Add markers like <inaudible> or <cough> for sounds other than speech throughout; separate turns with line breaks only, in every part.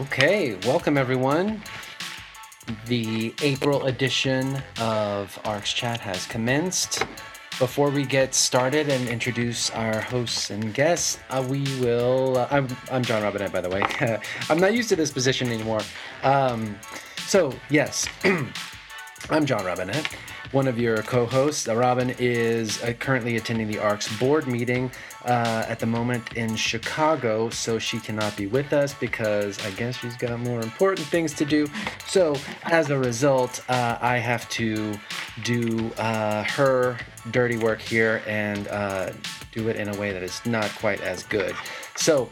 Okay, welcome everyone. The April edition of ARCS Chat has commenced. Before we get started and introduce our hosts and guests, uh, we will. Uh, I'm, I'm John Robinette, by the way. <laughs> I'm not used to this position anymore. Um, so, yes, <clears throat> I'm John Robinette, one of your co hosts. Uh, Robin is uh, currently attending the ARCS board meeting uh, at the moment in Chicago, so she cannot be with us because I guess she's got more important things to do. So, as a result, uh, I have to do uh, her dirty work here and uh, do it in a way that is not quite as good. So,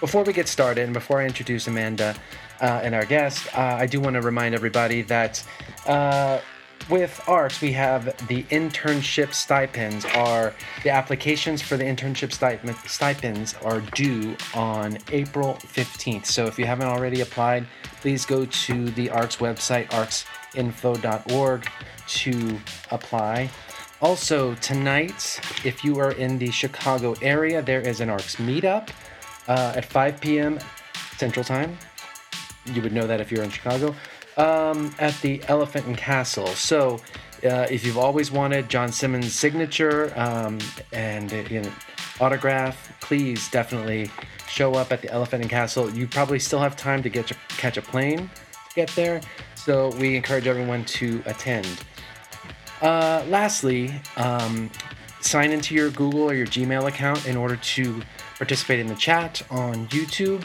before we get started and before I introduce Amanda and our guest, I do want to remind everybody that with ARCS, we have the internship stipends. Are the applications for the internship stipends are due on April 15th. So if you haven't already applied, please go to the ARCS website, arcsinfo.org, to apply. Also, tonight, if you are in the Chicago area, there is an ARCS meetup uh, at 5 p.m. Central Time. You would know that if you're in Chicago um, at the Elephant and Castle. So, uh, if you've always wanted John Simmons' signature um, and uh, you know, autograph, please definitely show up at the Elephant and Castle. You probably still have time to get your, catch a plane to get there, so we encourage everyone to attend. Uh, lastly, um, sign into your Google or your Gmail account in order to participate in the chat on YouTube.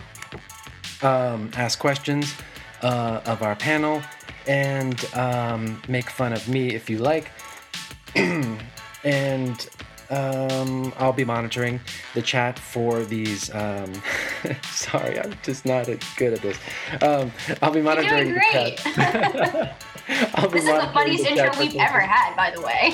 Um, ask questions uh, of our panel and um, make fun of me if you like. <clears throat> and um, I'll be monitoring the chat for these. Um, <laughs> sorry, I'm just not good at this. Um, I'll be monitoring
You're doing great.
the chat. <laughs> I'll be
this is the funniest
the
intro we've ever had, by the way.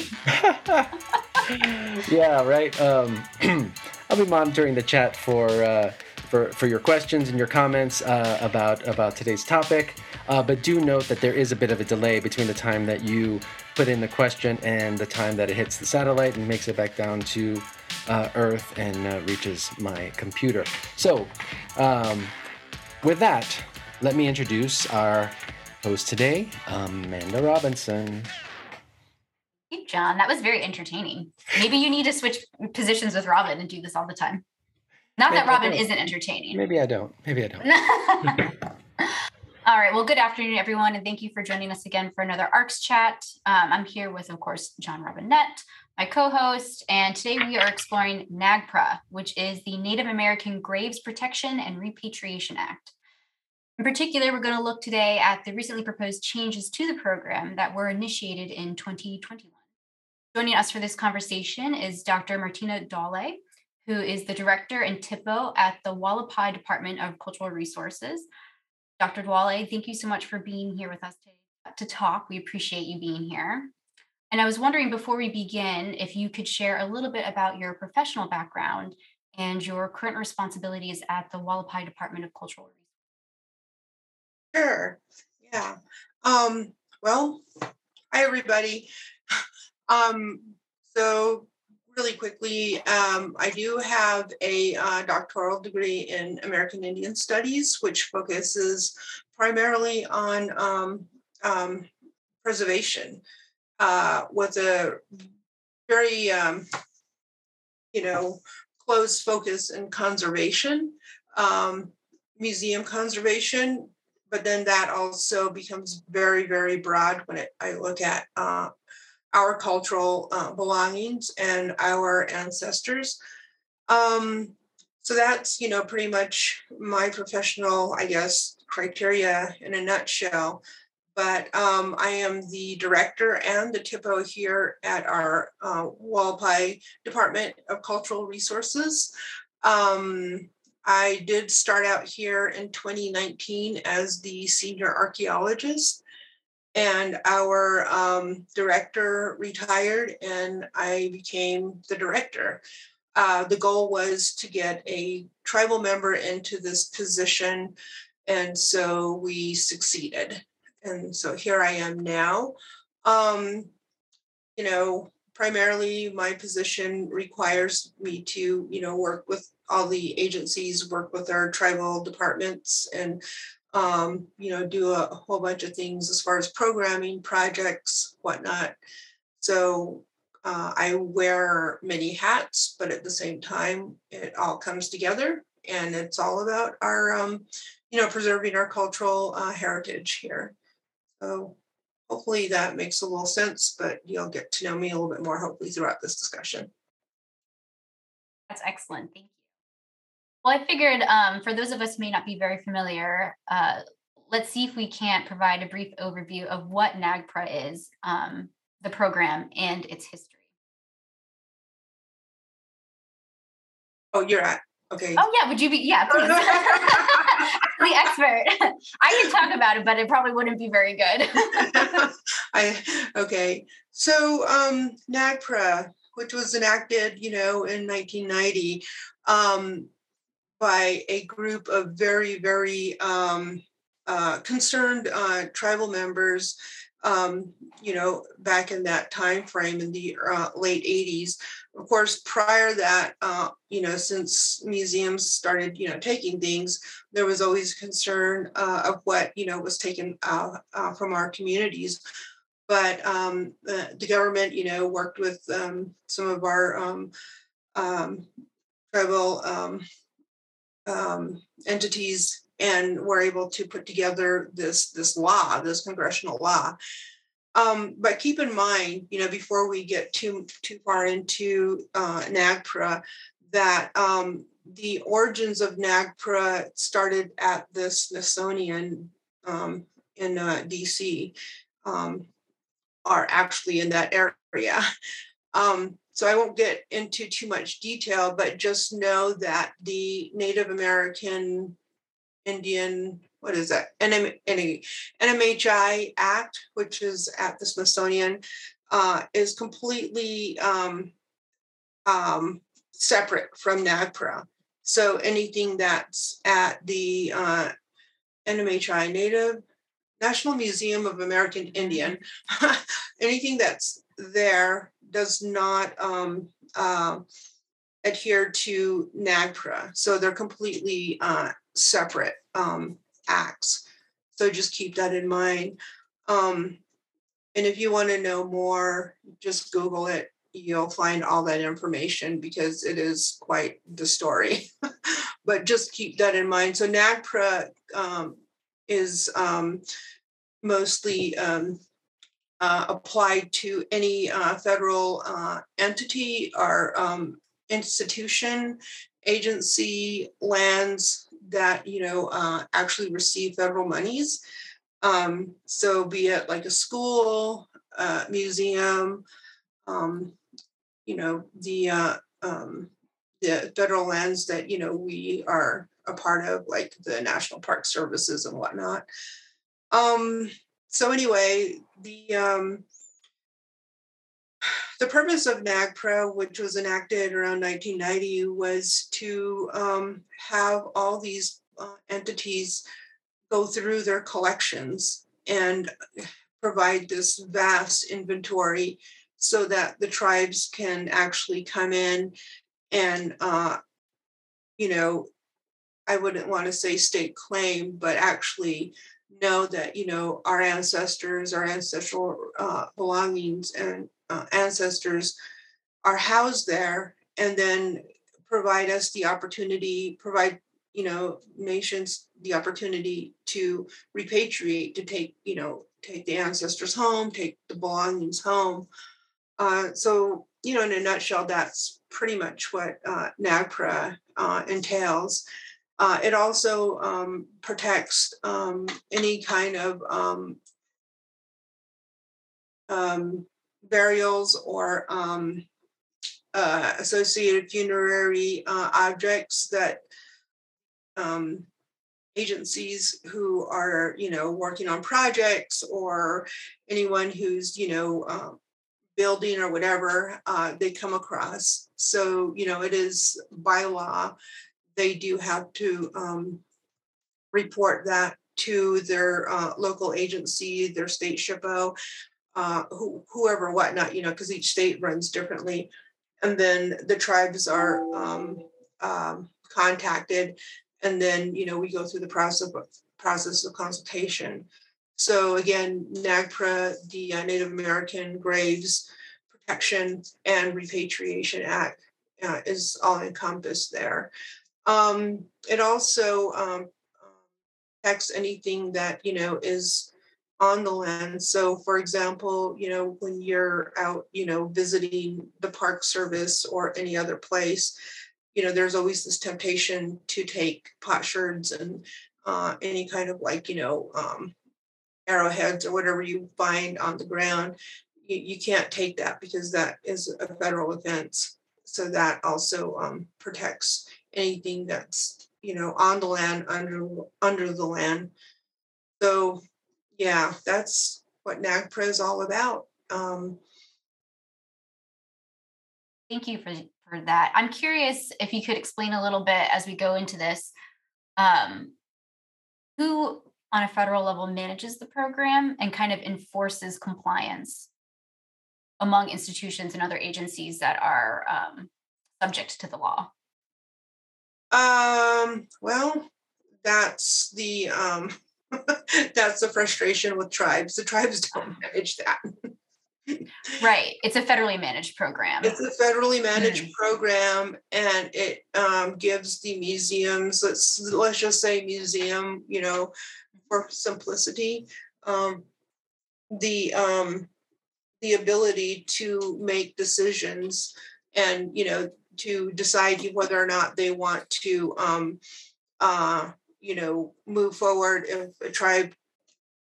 <laughs>
yeah, right. Um, <clears throat> I'll be monitoring the chat for uh, for for your questions and your comments uh, about about today's topic. Uh, but do note that there is a bit of a delay between the time that you put in the question and the time that it hits the satellite and makes it back down to uh, Earth and uh, reaches my computer. So, um, with that, let me introduce our host today, Amanda Robinson.
Hey, John, that was very entertaining. Maybe you need to switch positions with Robin and do this all the time. Not that
Maybe I
Robin isn't entertaining.
Maybe I don't. Maybe I don't. <laughs>
All right. Well, good afternoon, everyone, and thank you for joining us again for another ARCS chat. Um, I'm here with, of course, John Robinette, my co-host, and today we are exploring NAGPRA, which is the Native American Graves Protection and Repatriation Act. In particular, we're going to look today at the recently proposed changes to the program that were initiated in 2021. Joining us for this conversation is Dr. Martina Dawley, who is the director and TIPO at the Hualapai Department of Cultural Resources. Dr. Dawley, thank you so much for being here with us today to talk. We appreciate you being here. And I was wondering before we begin if you could share a little bit about your professional background and your current responsibilities at the Hualapai Department of Cultural Resources.
Sure. Yeah. Um, well, hi everybody. <laughs> Um, so really quickly, um, I do have a uh, doctoral degree in American Indian Studies, which focuses primarily on um, um, preservation uh, with a very, um, you know, close focus in conservation, um, museum conservation, but then that also becomes very, very broad when it, I look at uh, our cultural uh, belongings and our ancestors. Um, so that's, you know, pretty much my professional, I guess, criteria in a nutshell. But um, I am the director and the TIPO here at our uh, Hualapai Department of Cultural Resources. Um, I did start out here in 2019 as the senior archaeologist and our um, director retired and i became the director. Uh, the goal was to get a tribal member into this position and so we succeeded. And so here i am now. Um, you know primarily my position requires me to you know work with all the agencies work with our tribal departments and um, you know, do a, whole bunch of things as far as programming, projects, whatnot. So uh, I wear many hats, but at the same time, it all comes together, and it's all about our, um, you know, preserving our cultural uh, heritage here. So hopefully that makes a little sense, but you'll get to know me a little bit more hopefully throughout this discussion.
That's excellent. Thank. Well, I figured um, for those of us who may not be very familiar, uh, let's see if we can't provide a brief overview of what NAGPRA is, um, the program, and its history.
Oh, you're at okay.
Oh yeah, would you be? Yeah, please. <laughs> the expert. I can talk about it, but it probably wouldn't be very good. <laughs>
I okay. So um, NAGPRA, which was enacted, you know, in 1990, um, by a group of very, very um, uh, concerned uh, tribal members. Um, you know, back in that time frame in the uh, late 80s. Of course, prior that, uh, you know, since museums started, you know, taking things, there was always concern uh, of what, you know, was taken uh, from our communities. But um, the, the, government, you know, worked with um, some of our um, um tribal um, um, entities and were able to put together this this law, this congressional law. Um, but keep in mind, you know, before we get too too far into uh, NAGPRA, that um, the origins of NAGPRA started at the Smithsonian um, in uh, DC, um, are actually in that area. <laughs> So I won't get into too much detail, but just know that the Native American Indian, what is that? NM, NMAI Act, which is at the Smithsonian, uh, is completely um, um, separate from NAGPRA. So anything that's at the uh, NMAI Native National Museum of American Indian, <laughs> anything that's there does not um, uh, adhere to NAGPRA. So they're completely uh, separate um, acts. So just keep that in mind. Um, and if you want to know more, just Google it. You'll find all that information because it is quite the story. <laughs> but just keep that in mind. So NAGPRA um, is um, mostly um, uh, applied to any uh, federal uh, entity or um, institution, agency, lands that you know uh, actually receive federal monies. Um, so, be it like a school, museum, um, you know, the uh, um, the federal lands that you know we are a part of, like the National Park Services and whatnot. Um, so anyway, the um, the purpose of NAGPRA, which was enacted around 1990, was to um, have all these uh, entities go through their collections and provide this vast inventory so that the tribes can actually come in and, uh, you know, I wouldn't want to say state claim, but actually know that you know our ancestors our ancestral uh, belongings and uh, ancestors are housed there and then provide us the opportunity provide you know nations the opportunity to repatriate to take you know take the ancestors home take the belongings home. Uh, so you know in a nutshell that's pretty much what uh, nagpra uh, entails uh, it also um, protects um, any kind of um, um burials or um, uh, associated funerary uh, objects that agencies who are, you know, working on projects or anyone who's, you know, building or whatever uh, they come across. So, you know, it is by law they do have to um, report that to their uh, local agency, their state SHPO, uh, who, whoever, whatnot, you know, because each state runs differently. And then the tribes are um, um, contacted, and then you know we go through the process of process of consultation. So again, NAGPRA, the uh, Native American Graves Protection and Repatriation Act, uh, is all encompassed there. Um, it also um, protects anything that you know is on the land. So, for example, you know when you're out, you know, visiting the Park Service or any other place, you know, there's always this temptation to take potsherds and uh, any kind of like you know um, arrowheads or whatever you find on the ground. You, you can't take that because that is a federal offense. So that also um, protects anything that's you know on the land under under the land. So yeah that's what nagpra is all about um,
thank you for for that. I'm curious if you could explain a little bit as we go into this um, who on a federal level manages the program and kind of enforces compliance among institutions and other agencies that are um, subject to the law
um, well, that's the um, <laughs> that's the frustration with tribes. The tribes don't <laughs> manage that.
right. It's a federally managed program.
It's a federally managed mm program, and it um, gives the museums. Let's let's just say museum. You know, for simplicity, um, the um, the ability to make decisions and you know to decide whether or not they want to, um, uh, you know, move forward. If a tribe,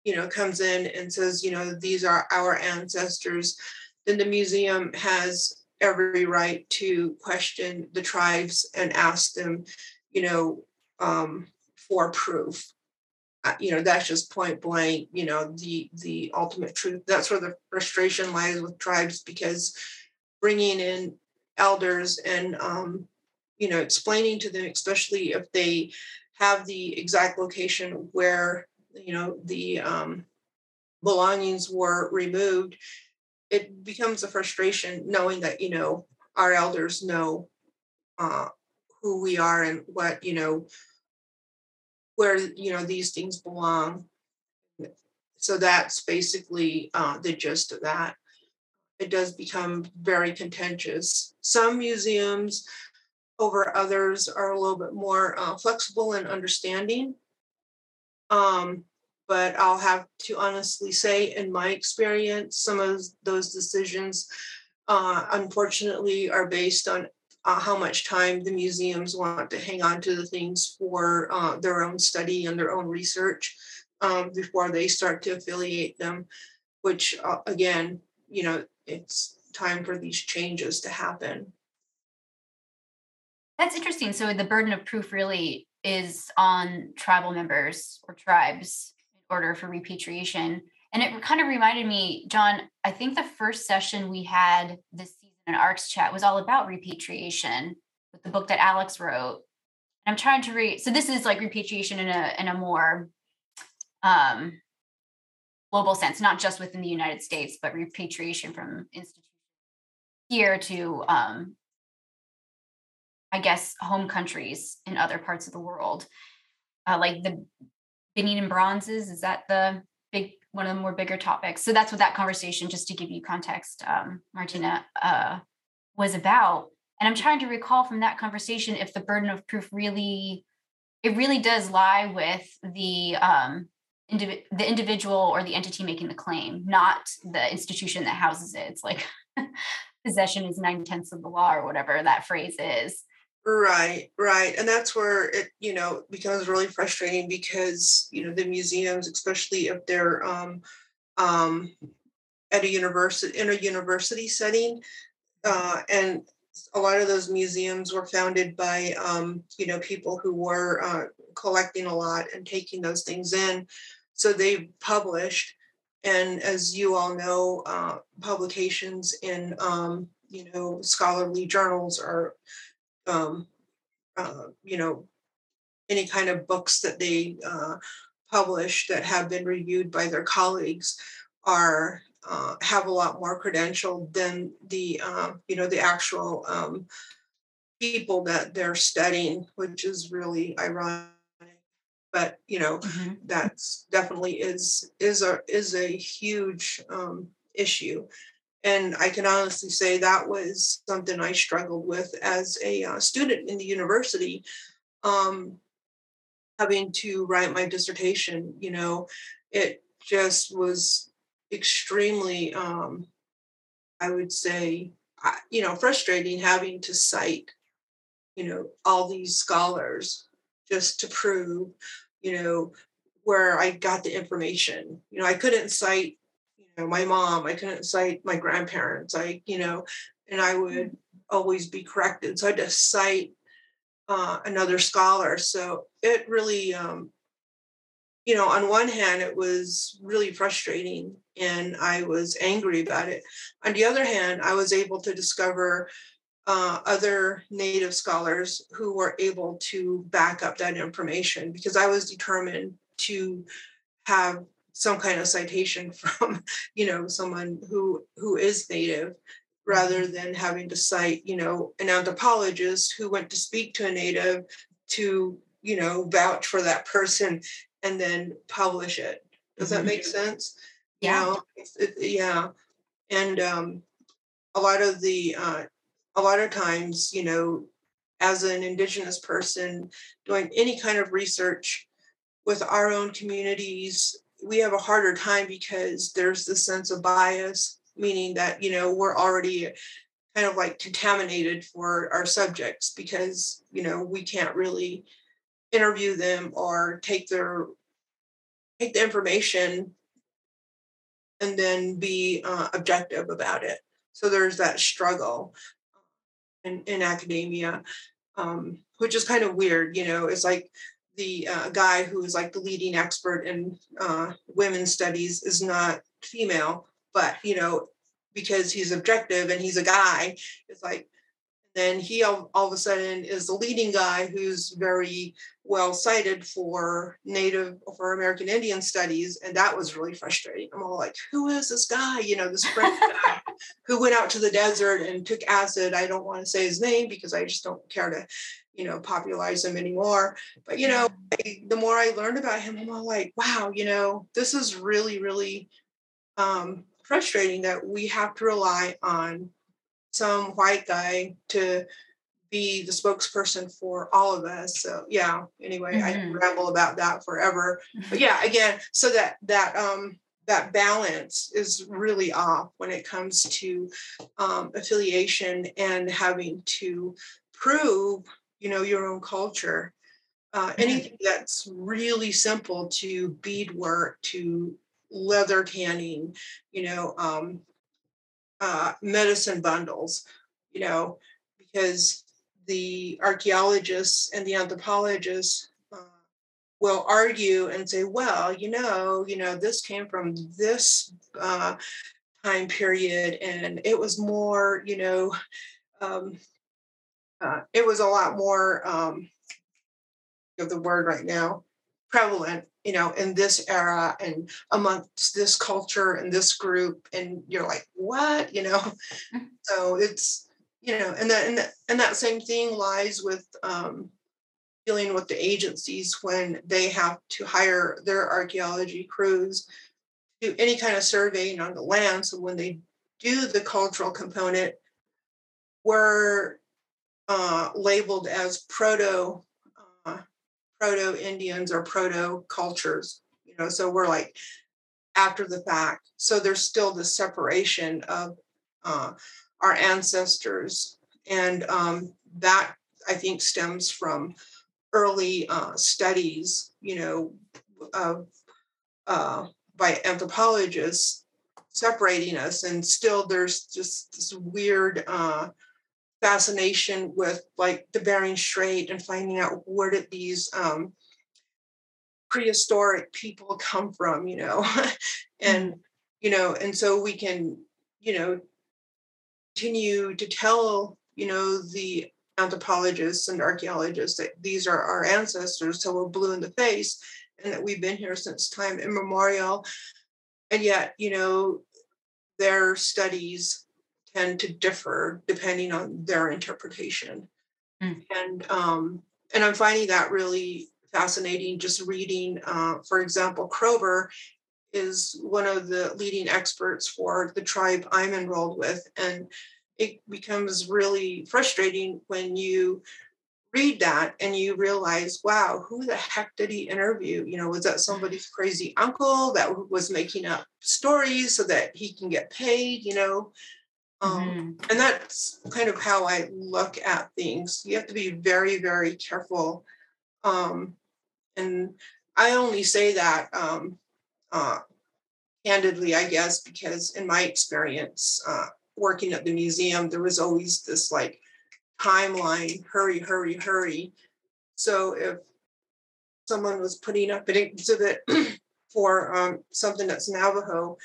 you know, comes in and says, you know, these are our ancestors, then the museum has every right to question the tribes and ask them, you know, um, for proof. Uh, you know, that's just point blank. You know, the the ultimate truth. That's where the frustration lies with tribes because bringing in elders and um, you know explaining to them especially if they have the exact location where you know the um, belongings were removed it becomes a frustration knowing that you know our elders know uh, who we are and what you know where you know these things belong. So that's basically uh, the gist of that it does become very contentious. Some museums over others are a little bit more uh, flexible and understanding. Um, but I'll have to honestly say, in my experience, some of those decisions, uh, unfortunately, are based on uh, how much time the museums want to hang on to the things for uh, their own study and their own research um, before they start to affiliate them, which, uh, again, you know, it's time for these changes to happen.
That's interesting. So the burden of proof really is on tribal members or tribes in order for repatriation. And it kind of reminded me, John, I think the first session we had this season in ARCS chat was all about repatriation with the book that Alex wrote. And I'm trying to read, so this is like repatriation in a in a more um global sense, not just within the United States, but repatriation from institutions here to, um, I guess, home countries in other parts of the world. Uh, like the Benin bronzes, is that the big one of the more bigger topics? So that's what that conversation, just to give you context, um, Martina, uh, was about. And I'm trying to recall from that conversation if the burden of proof really, it really does lie with the um, indiv- the individual or the entity making the claim, not the institution that houses it. It's like <laughs> possession is nine tenths of the law or whatever that phrase is.
Right, right. And that's where it, you know, becomes really frustrating because, you know, the museums, especially if they're um, um, at a university in a university setting, uh, and a lot of those museums were founded by um, you know people who were uh, collecting a lot and taking those things in so they've published, and as you all know, uh, publications in um, you know scholarly journals are, um, uh, you know, any kind of books that they uh, publish that have been reviewed by their colleagues are uh, have a lot more credential than the uh, you know the actual um, people that they're studying, which is really ironic but you know mm-hmm. that's definitely is is a is a huge um, issue and i can honestly say that was something i struggled with as a uh, student in the university um, having to write my dissertation you know it just was extremely um, i would say you know frustrating having to cite you know all these scholars just to prove you know where i got the information. You know i couldn't cite you know my mom i couldn't cite my grandparents i you know and i would always be corrected. So i had to cite uh, another scholar. So it really um, you know, on one hand, it was really frustrating and I was angry about it. On the other hand, I was able to discover uh, other Native scholars who were able to back up that information because I was determined to have some kind of citation <laughs> from, you know, someone who who is Native rather mm-hmm. than having to cite, you know, an anthropologist who went to speak to a Native to you know vouch for that person and then publish it. Does that mm-hmm. make sense?
Yeah. You know,
it, yeah. And um, a lot of the, uh, a lot of times, you know, as an Indigenous person doing any kind of research with our own communities, we have a harder time because there's this sense of bias, meaning that, you know, we're already kind of like contaminated for our subjects because, you know, we can't really interview them or take their take the information and then be uh, objective about it. So there's that struggle in, in academia um, which is kind of weird you know it's like the uh, guy who is like the leading expert in uh, women's studies is not female but you know because he's objective and he's a guy it's like then he all, all of a sudden is the leading guy who's very well cited for Native for American Indian studies, and that was really frustrating. I'm all like, who is this guy? You know, this French <laughs> guy who went out to the desert and took acid. I don't want to say his name because I just don't care to, you know, popularize him anymore. But you know, I, the more I learned about him, I'm all like, wow, you know, this is really, really um, frustrating that we have to rely on some white guy to be the spokesperson for all of us. So yeah, anyway, mm-hmm. I ramble about that forever. <laughs> But yeah, again, so that that um that balance is really off when it comes to um, affiliation and having to prove, you know, your own culture. Uh, mm-hmm. anything that's really simple to beadwork, to leather tanning, you know, um, uh, medicine bundles, you know, because the archaeologists and the anthropologists uh, will argue and say, well, you know, you know, this came from this uh, time period, and it was more, you know, um, uh, it was a lot more. Um, of the word right now prevalent you know in this era and amongst this culture and this group and you're like what? You know? <laughs> So it's you know and that and that, and that same thing lies with um, dealing with the agencies when they have to hire their archaeology crews to do any kind of surveying on the land. So when they do the cultural component we're uh, labeled as proto proto Indians or proto cultures, you know, so we're like after the fact. So there's still the separation of uh, our ancestors. And um, that I think stems from early uh, studies, you know, of, uh, by anthropologists separating us. And still there's just this weird uh, fascination with like the Bering Strait and finding out where did these um, prehistoric people come from, you know, <laughs> and mm-hmm. you know, and so we can, you know, continue to tell, you know, the anthropologists and archaeologists that these are our ancestors till we're blue in the face and that we've been here since time immemorial. And yet, you know, their studies tend to differ depending on their interpretation. Mm. And um, and I'm finding that really fascinating just reading. Uh, for example, Kroeber is one of the leading experts for the tribe I'm enrolled with. And it becomes really frustrating when you read that and you realize, wow, who the heck did he interview? You know, was that somebody's crazy uncle that was making up stories so that he can get paid? You know, um, mm-hmm. and that's kind of how I look at things. You have to be very, very careful. Um, and I only say that um, uh, candidly, I guess, because in my experience uh, working at the museum, there was always this like timeline hurry, hurry, hurry. So if someone was putting up an exhibit <clears throat> for um, something that's Navajo,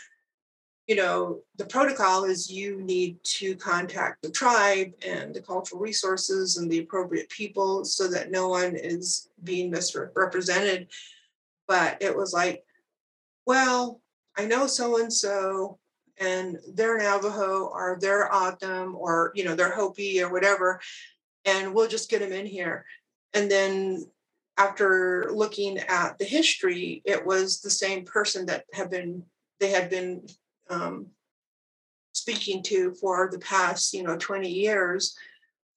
you know, the protocol is you need to contact the tribe and the cultural resources and the appropriate people so that no one is being misrepresented. But it was like, well, I know so and so, and they're Navajo or they're O'odham or you know they're Hopi or whatever, and we'll just get them in here. And then after looking at the history, it was the same person that had been they had been um, speaking to for the past you know 20 years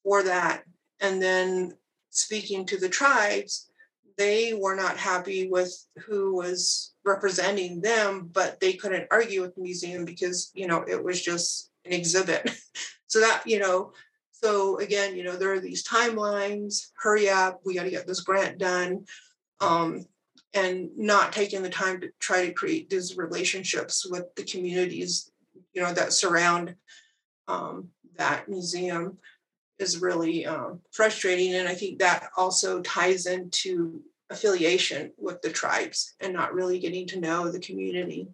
for that, and then speaking to the tribes, they were not happy with who was representing them, but they couldn't argue with the museum because, you know, it was just an exhibit. <laughs> so that, you know, so again, you know, there are these timelines, hurry up, we got to get this grant done. Um, and not taking the time to try to create these relationships with the communities, you know, that surround um, that museum is really um, frustrating. And I think that also ties into affiliation with the tribes and not really getting to know the community.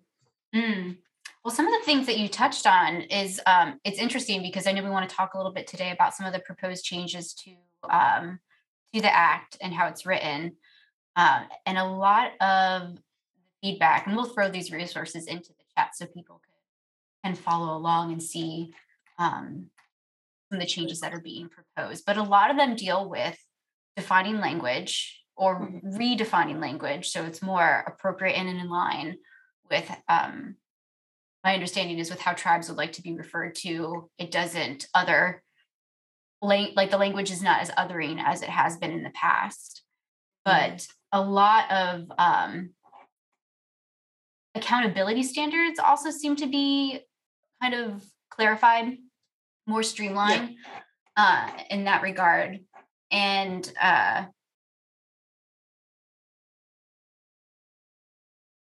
Mm. Well, some of the things that you touched on is um, it's interesting because I know we want to talk a little bit today about some of the proposed changes to um, to the act and how it's written, um, and a lot of feedback. And we'll throw these resources into the chat so people can, can follow along and see um, some of the changes that are being proposed. But a lot of them deal with defining language or mm-hmm. redefining language so it's more appropriate and in line with um, my understanding is with how tribes would like to be referred to it doesn't other like the language is not as othering as it has been in the past mm-hmm. but a lot of um, accountability standards also seem to be kind of clarified more streamlined yeah. uh, in that regard and uh,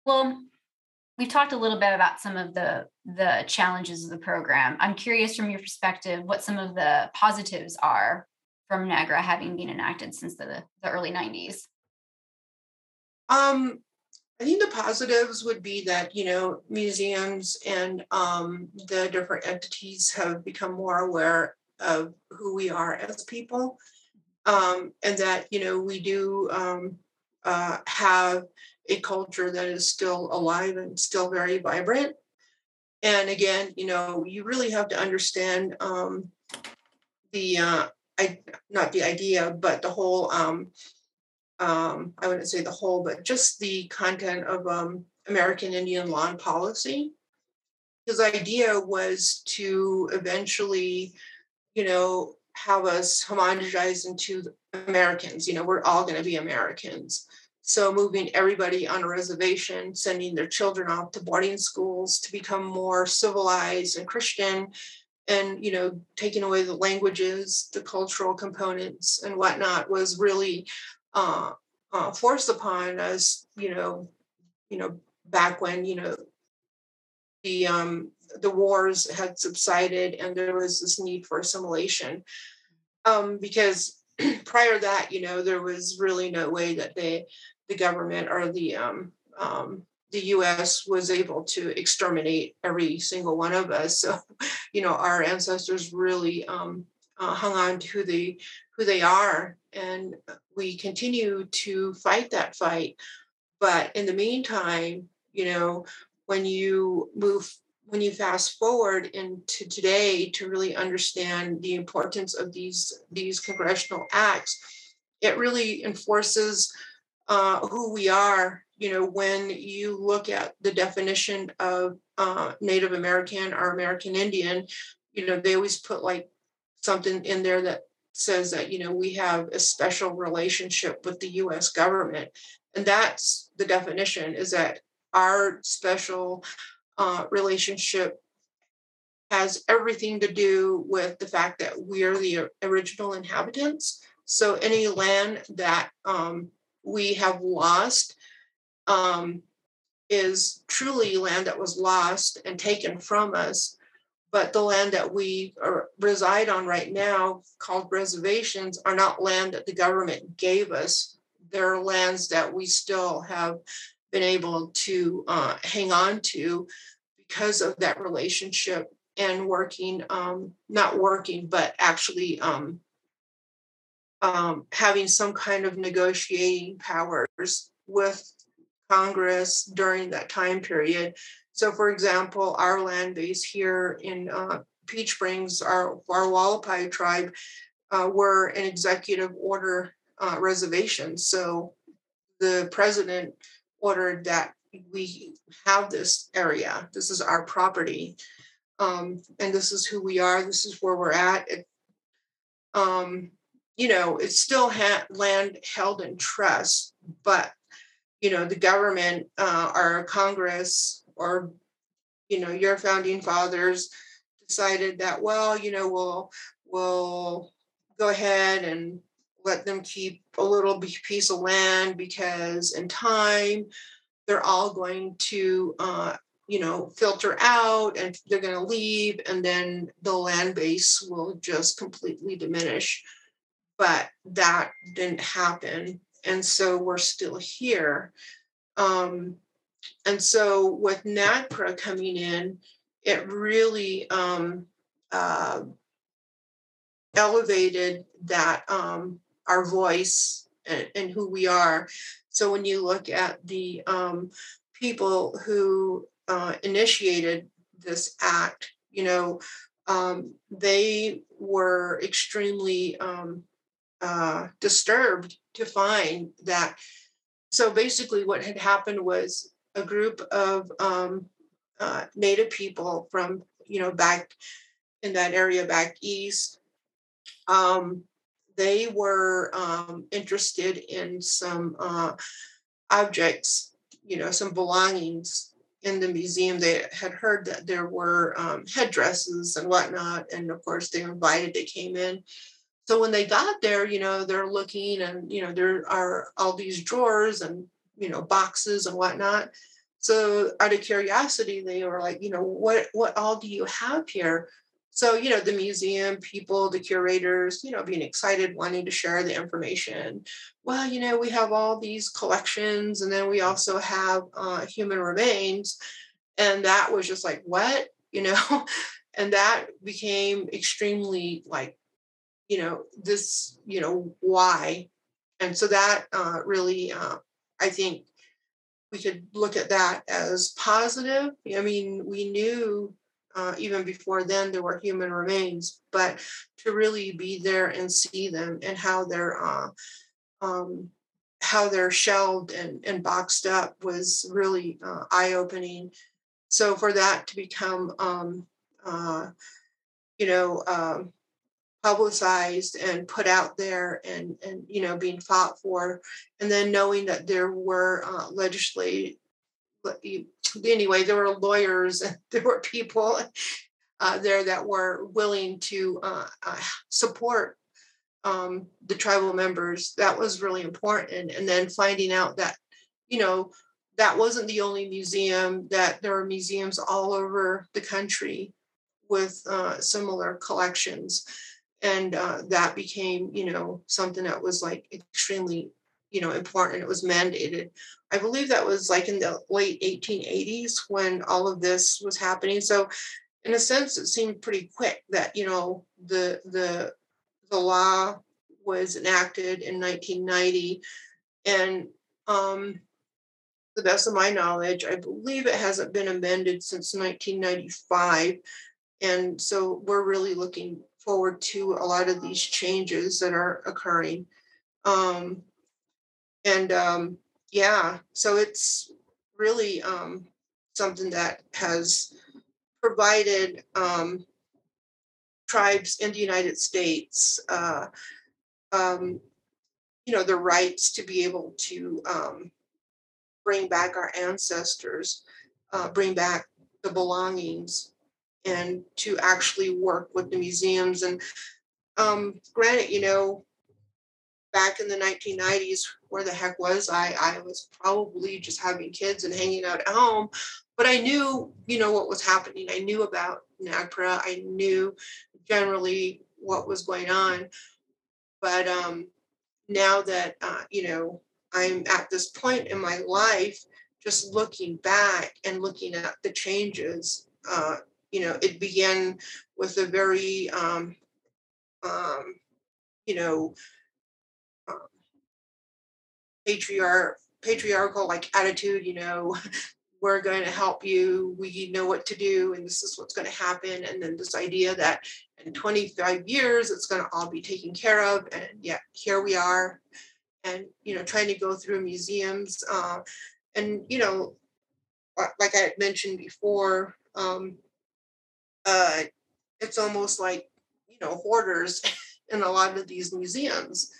Well, we've talked a little bit about some of the the challenges of the program. I'm curious from your perspective what some of the positives are from NAGPRA having been enacted since the, the early 90s.
Um, I think the positives would be that you know museums and um, the different entities have become more aware of who we are as people, um, and that you know we do um, uh, have a culture that is still alive and still very vibrant. And again, you know, you really have to understand um, the, uh, I, not the idea, but the whole, um, I wouldn't say the whole, but just the content of um, American Indian law and policy. His idea was to eventually, you know, have us homogenize into Americans. You know, we're all going to be Americans. So moving everybody on a reservation, sending their children off to boarding schools to become more civilized and Christian, and you know, taking away the languages, the cultural components, and whatnot was really uh, uh, forced upon us. You know, you know, back when you know the um, the wars had subsided and there was this need for assimilation, um, because <clears throat> prior to that, you know, there was really no way that they, the government or the um, um, the U.S. was able to exterminate every single one of us. So, <laughs> you know, our ancestors really um, uh, hung on to they who they are, and we continue to fight that fight. But in the meantime, you know, when you move when you fast forward into today to really understand the importance of these these congressional acts, it really enforces uh, who we are. You know, when you look at the definition of uh, Native American or American Indian, you know, they always put like something in there that says that, you know, we have a special relationship with the US government. And that's the definition is that our special uh, relationship has everything to do with the fact that we're the original inhabitants. So any land that um, we have lost um, is truly land that was lost and taken from us. But the land that we are, reside on right now, called reservations, are not land that the government gave us. They're lands that we still have been able to uh, hang on to because of that relationship and working, um, not working, but actually um, um, having some kind of negotiating powers with Congress during that time period. So, for example, our land base here in uh, Peach Springs, our, our Hualapai tribe, uh, were an executive order uh, reservation. So, the president ordered that we have this area. This is our property. Um, and this is who we are. This is where we're at. It, um, you know, it's still ha- land held in trust, but you know, the government, uh, our Congress, or you know, your founding fathers decided that, well, you know, we'll we'll go ahead and let them keep a little piece of land because in time they're all going to uh, you know filter out and they're going to leave and then the land base will just completely diminish. But that didn't happen and so we're still here. Um, and so with NAGPRA coming in it really um, uh, elevated that um, our voice and, and, who we are. So when you look at the um, people who uh, initiated this act, you know, um, they were extremely um, uh, disturbed to find that. So basically, what had happened was a group of um, uh, Native people from, you know, back in that area back east um, they were um, interested in some uh, objects, you know, some belongings in the museum. They had heard that there were um, headdresses and whatnot. And of course, they were invited, they came in. So when they got there, you know, they're looking and, you know, there are all these drawers and, you know, boxes and whatnot. So out of curiosity, they were like, you know, what what all do you have here? so you know the museum people the curators you know being excited wanting to share the information. Well you know we have all these collections and then we also have uh, human remains. And that was just like what? <laughs> You know? And that became extremely like you know this you know why. And so that uh, really uh, i think we could look at that as positive. I mean we knew uh, even before then there were human remains but to really be there and see them and how they're uh, um, how they're shelved and, and boxed up was really uh, eye-opening. So for that to become um, uh, you know um, publicized and put out there and and you know being fought for and then knowing that there were uh, legislate anyway, there were lawyers and <laughs> there were people uh, there that were willing to uh, uh, support um, the tribal members. That was really important. And then finding out that, you know, that wasn't the only museum, that there are museums all over the country with uh, similar collections. And uh, that became, you know, something that was like extremely you know important it was mandated. I believe that was like in the late 1880s when all of this was happening so in a sense it seemed pretty quick that you know the the the law was enacted in 1990 and um the best of my knowledge i believe it hasn't been amended since 1995 and so we're really looking forward to a lot of these changes that are occurring. Um, and um, yeah, so it's really um, something that has provided um, tribes in the United States, uh, um, you know, the rights to be able to um, bring back our ancestors, uh, bring back the belongings, and to actually work with the museums. And um, granted, you know, back in the 1990s, where the heck was I? I was probably just having kids and hanging out at home, but I knew, you know, what was happening. I knew about NAGPRA. I knew generally what was going on. But um, now that, uh, you know, I'm at this point in my life, just looking back and looking at the changes, uh, you know, it began with a very, um, um, you know, patriarch patriarchal like attitude you know <laughs> we're going to help you. We know what to do and this is what's going to happen. And then this idea that in 25 years it's going to all be taken care of and yet here we are and you know trying to go through museums uh, and you know like i had mentioned before um, uh, it's almost like you know hoarders <laughs> in a lot of these museums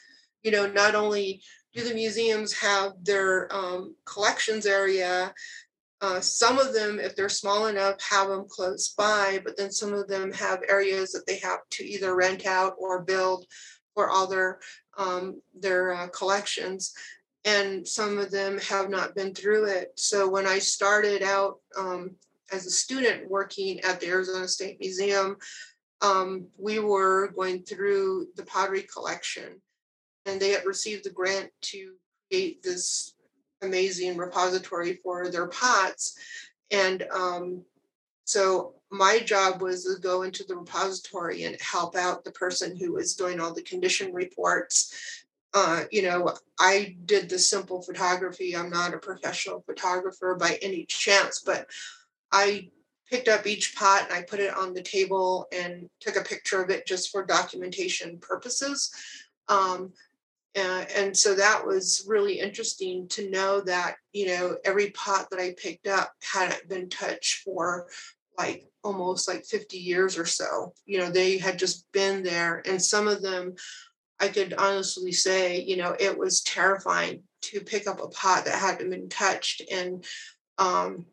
you know not only do the museums have their um, collections area? Uh, some of them, if they're small enough, have them close by, but then some of them have areas that they have to either rent out or build for all their um, their uh, collections. And some of them have not been through it. So when I started out um, as a student working at the Arizona State Museum, um, we were going through the pottery collection and they had received the grant to create this amazing repository for their pots. And um, so my job was to go into the repository and help out the person who was doing all the condition reports. Uh, you know, I did the simple photography. I'm not a professional photographer by any chance, but I picked up each pot and I put it on the table and took a picture of it just for documentation purposes. Um, uh, and so that was really interesting to know that you know every pot that i picked up hadn't been touched for like almost like 50 years or so you know they had just been there and some of them i could honestly say you know it was terrifying to pick up a pot that hadn't been touched and um,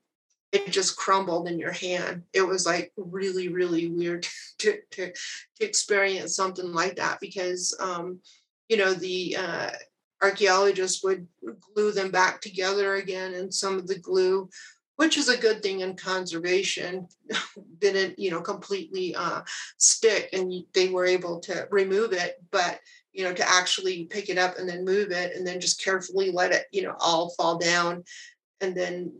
it just crumbled in your hand. It was like really, really weird <laughs> to, to, to experience something like that because um, you know, the uh, archaeologists would glue them back together again, and some of the glue, which is a good thing in conservation, <laughs> didn't, you know, completely uh, stick, and they were able to remove it. But you know, to actually pick it up and then move it, and then just carefully let it, you know, all fall down, and then,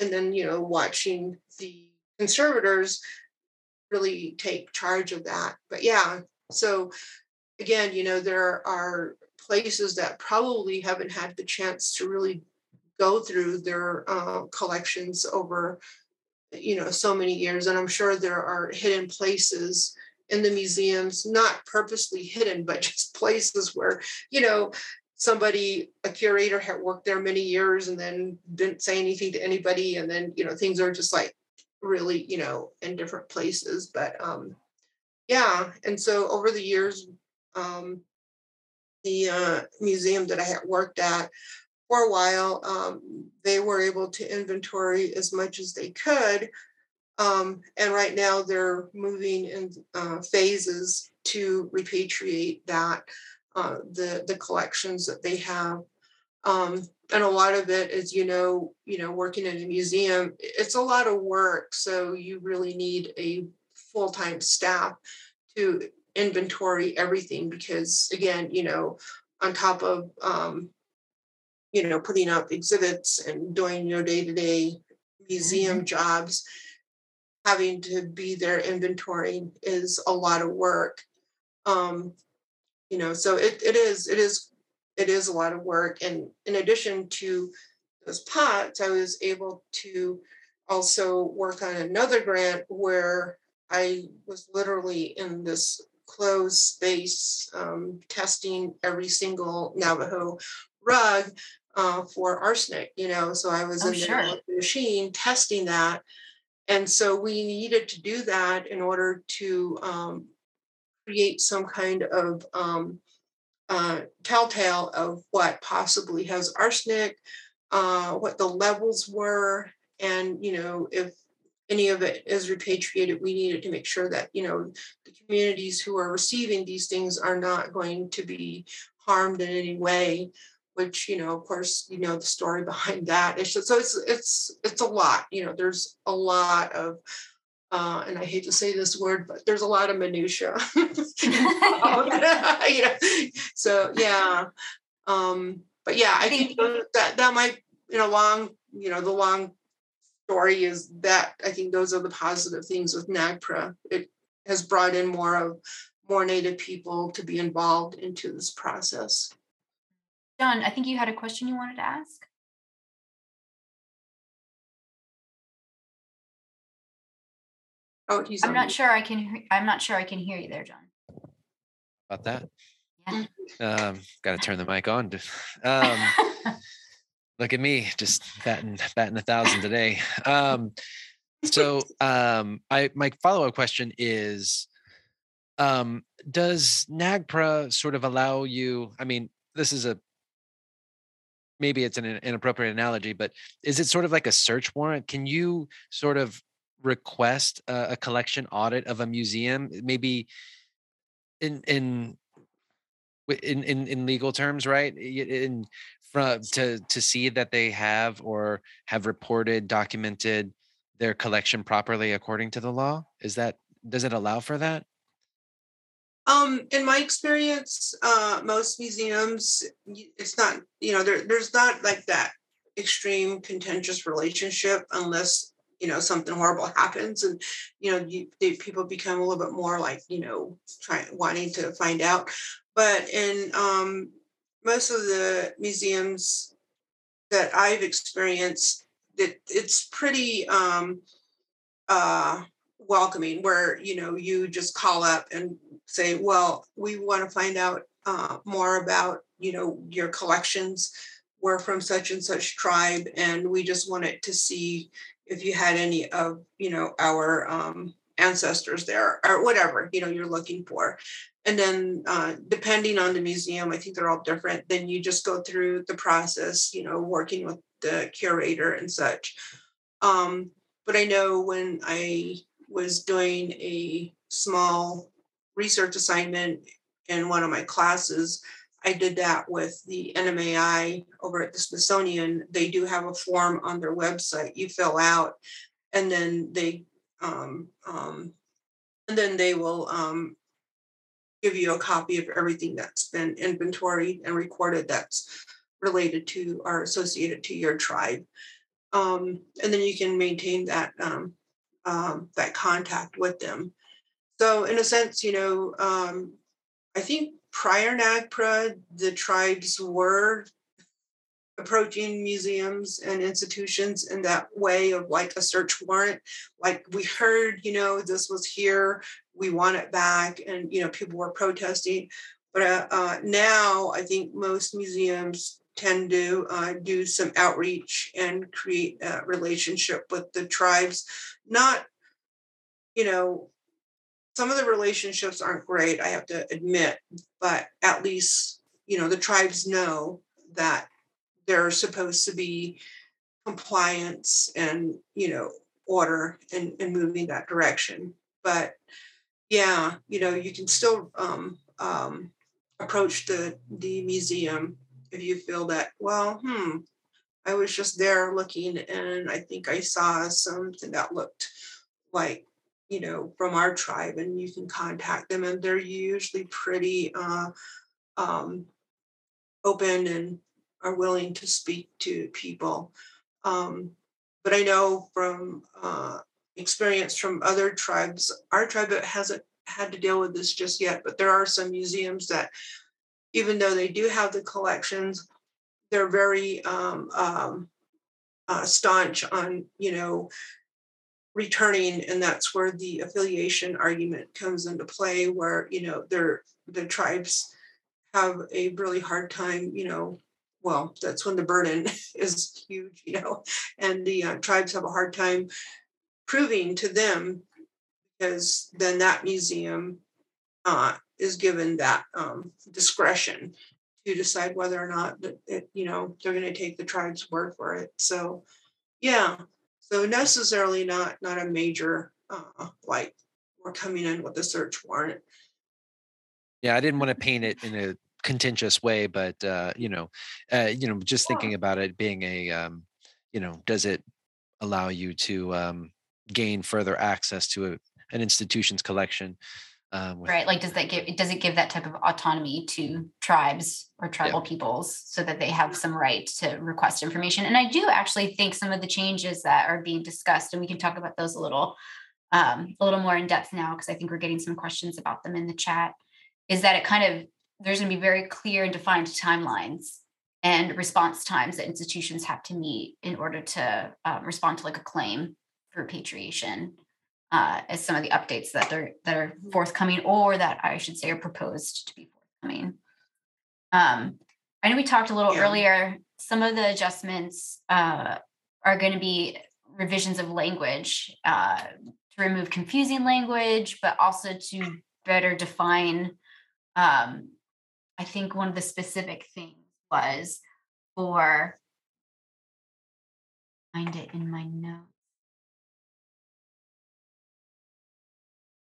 and then, you know, watching the conservators really take charge of that. But yeah, so again, you know, there are places that probably haven't had the chance to really go through their uh, collections over, you know, so many years. And I'm sure there are hidden places in the museums, not purposely hidden, but <laughs> just places where, you know, somebody, a curator had worked there many years and then didn't say anything to anybody. And then, you know, things are just like really, you know, in different places. But um, yeah. And so over the years, um, the uh, museum that I had worked at for a while, um, they were able to inventory as much as they could. Um, and right now they're moving in uh, phases to repatriate that, uh, the, the collections that they have. Um, and a lot of it is, you know, you know, working in a museum, it's a lot of work. So you really need a full-time staff to inventory everything because again you know on top of um, you know putting up exhibits and doing your day-to-day museum mm-hmm. jobs having to be there inventorying is a lot of work um, you know so it, it is it is it is a lot of work and in addition to those pots i was able to also work on another grant where i was literally in this closed space um, testing every single Navajo rug uh, for arsenic, you know. So I was
Oh,
in
sure.
the machine testing that. And so we needed to do that in order to um, create some kind of um, uh, telltale of what possibly has arsenic, uh, what the levels were, and you know if any of it is repatriated, we needed to make sure that you know the communities who are receiving these things are not going to be harmed in any way. Which you know, of course, you know the story <laughs> behind that. It's just, so it's it's it's a lot. You know, there's a lot of uh, and I hate to say this word, but there's a lot of minutia. <laughs> <laughs> you know, so yeah, um, but yeah, I think that that might in a long, you know, the long story is that I think those are the positive things with NAGPRA. It has brought in more of more Native people to be involved into this process.
John, I think you had a question you wanted to ask.
Oh, he's.
I'm not
mute.
sure I can. I'm not sure I can hear you there, John.
About that.
Yeah.
Um, got to turn the mic on. to- Um, <laughs> look at me, just batting batting a thousand today. Um, so <laughs> um, I my follow up question is, um, does NAGPRA sort of allow you? I mean, this is a maybe it's an inappropriate analogy, but is it sort of like a search warrant? Can you sort of request a, a collection audit of a museum, maybe in in in in, in legal terms, right? In from to to see that they have or have reported, documented their collection properly according to the law. Is that does it allow for that?
Um, in my experience, uh, most museums, it's not, you know, there, there's not like that extreme contentious relationship unless, you know, something horrible happens and, you know, you, people become a little bit more like, you know, trying, wanting to find out. But in um, most of the museums that I've experienced, that it's pretty um, uh, welcoming where, you know, you just call up and say, well, we want to find out uh, more about, you know, your collections. We're from such and such tribe, and we just wanted to see if you had any of, you know, our um, ancestors there or whatever, you know, you're looking for. And then, uh, depending on the museum, I think they're all different. Then you just go through the process, you know, working with the curator and such. Um, but I know when I was doing a small research assignment in one of my classes, I did that with the NMAI over at the Smithsonian. They do have a form on their website you fill out, and then they um, um, and then they will um, give you a copy of everything that's been inventoried and recorded that's related to or associated to your tribe. Um, and then you can maintain that um, um, that contact with them. So in a sense, you know, I think prior NAGPRA, the tribes were approaching museums and institutions in that way of like a search warrant. Like we heard, you know, this was here, we want it back, and you know, people were protesting. But uh, uh, now I think most museums tend to uh, do some outreach and create a relationship with the tribes. Not, you know, some of the relationships aren't great, I have to admit, but at least, you know, the tribes know that there's supposed to be compliance and, you know, order and, and moving that direction. But yeah, you know, you can still um, um, approach the the museum if you feel that, well, hmm, I was just there looking and I think I saw something that looked like, you know, from our tribe, and you can contact them, and they're usually pretty uh, um, open and are willing to speak to people. Um, but I know from uh, experience from other tribes, our tribe hasn't had to deal with this just yet, but there are some museums that, even though they do have the collections, they're very um, um, uh, staunch on, you know, returning, and that's where the affiliation argument comes into play, where you know they're the tribes have a really hard time, you know, well, that's when the burden <laughs> is huge, you know, and the uh, tribes have a hard time proving to them because then that museum uh, is given that um, discretion to decide whether or not that it, you know they're going to take the tribe's word for it. So, yeah, so necessarily not not a major uh, like we're coming in with a search warrant.
Yeah, I didn't want to paint it in a contentious way, but uh, you know, uh, you know, just thinking about it being a, um, you know, does it allow you to um, gain further access to a, an institution's collection?
Um, with, right. Like, does that give does it give that type of autonomy to tribes or tribal yeah. peoples so that they have some right to request information? And I do actually think some of the changes that are being discussed, and we can talk about those a little um, a little more in depth now because I think we're getting some questions about them in the chat. Is that it kind of there's going to be very clear and defined timelines and response times that institutions have to meet in order to um, respond to like a claim for repatriation uh, as some of the updates that are that are forthcoming or that I should say are proposed to be forthcoming. Um, I know we talked a little yeah. earlier. Some of the adjustments uh, are going to be revisions of language uh, to remove confusing language, but also to better define um, I think one of the specific things was for find it in my notes.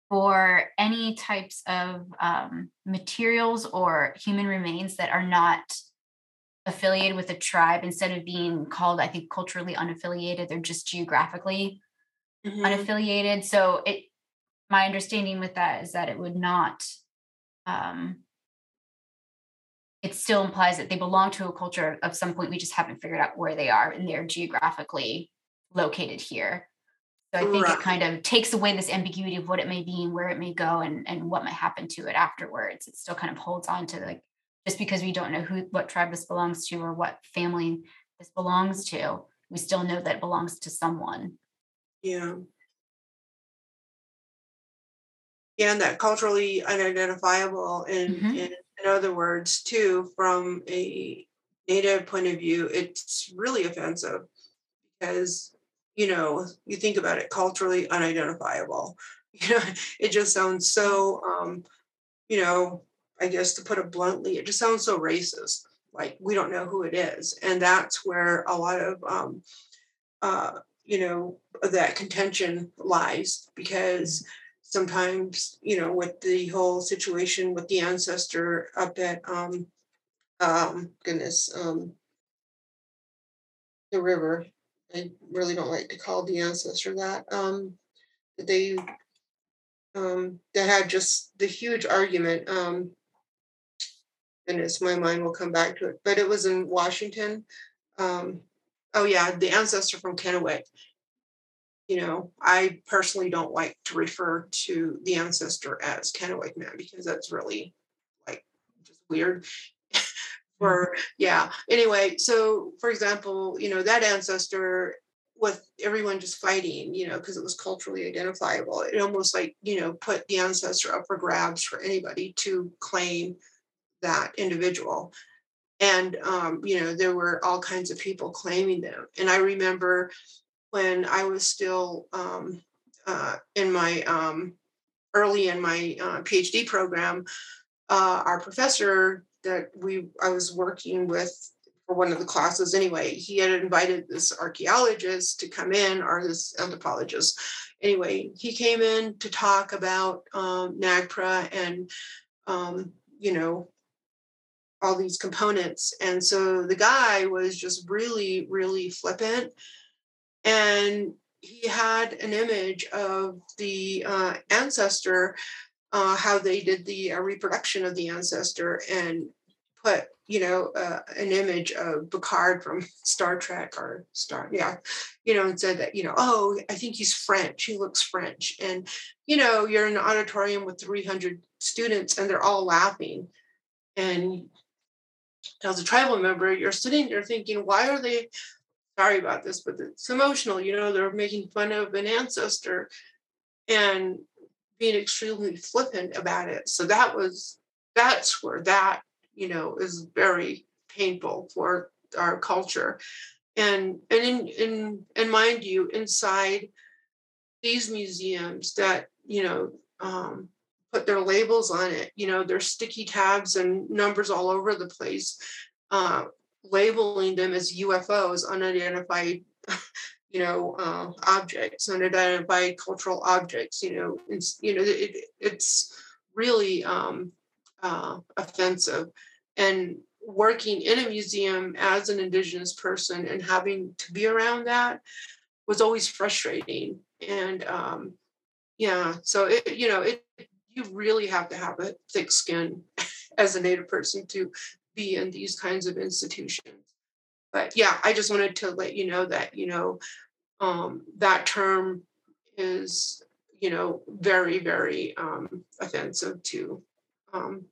For any types of um, materials or human remains that are not affiliated with a tribe, instead of being called, I think, culturally unaffiliated, they're just geographically mm-hmm. unaffiliated. So it, my understanding with that is that it would not um, it still implies that they belong to a culture of some point we just haven't figured out where they are and they're geographically located here so i think right. it kind of takes away this ambiguity of what it may be and where it may go and, and what might happen to it afterwards it still kind of holds on to like just because we don't know who what tribe this belongs to or what family this belongs to we still know that it belongs to someone
yeah yeah and that culturally unidentifiable in, mm-hmm. and in other words, too, from a native point of view, it's really offensive because, you know, you think about it culturally unidentifiable. <laughs> You know, it just sounds so, um, you know, I guess to put it bluntly, it just sounds so racist. Like we don't know who it is. And that's where a lot of, um, uh, you know, that contention lies because sometimes you know with the whole situation with the ancestor up at um um goodness um the river i really don't like to call the ancestor that um they um that had just the huge argument um goodness my mind will come back to it but it was in washington um oh yeah the ancestor from kennewick you know, I personally don't like to refer to the ancestor as Kennewick man because that's really like just weird. For yeah. Anyway, so for example, you know, that ancestor with everyone just fighting, you know, because it was culturally identifiable. It almost like, you know, put the ancestor up for grabs for anybody to claim that individual. And, um, you know, there were all kinds of people claiming them. And I remember when I was still um, uh, in my um, early in my uh, PhD program, uh, our professor that we I was working with for one of the classes anyway, he had invited this archaeologist to come in or this anthropologist. Anyway, he came in to talk about um, NAGPRA and um, you know all these components. And so the guy was just really, really flippant and he had an image of the uh, ancestor, uh, how they did the uh, reproduction of the ancestor, and put you know uh, an image of Picard from <laughs> Star Trek or Star, yeah, you know, and said that you know, oh, I think he's French. He looks French, and you know, you're in an auditorium with 300 students, and they're all laughing, and as a tribal member, you're sitting there thinking, why are they sorry about this, but it's emotional. You know, they're making fun of an ancestor and being extremely flippant about it. So that was that's where that you know is very painful for our culture. And and in in and mind you inside these museums that you know um, put their labels on it you know there's sticky tabs and numbers all over the place uh, labeling them as ufos unidentified <laughs> you know uh, objects unidentified cultural objects you know it's you know it, it's really um, uh, offensive. And working in a museum as an indigenous person and having to be around that was always frustrating. And um, yeah so it you know it you really have to have a thick skin <laughs> as a native person to be in these kinds of institutions. But yeah i just wanted to let you know that you know um, that term is you know very very um, offensive to um,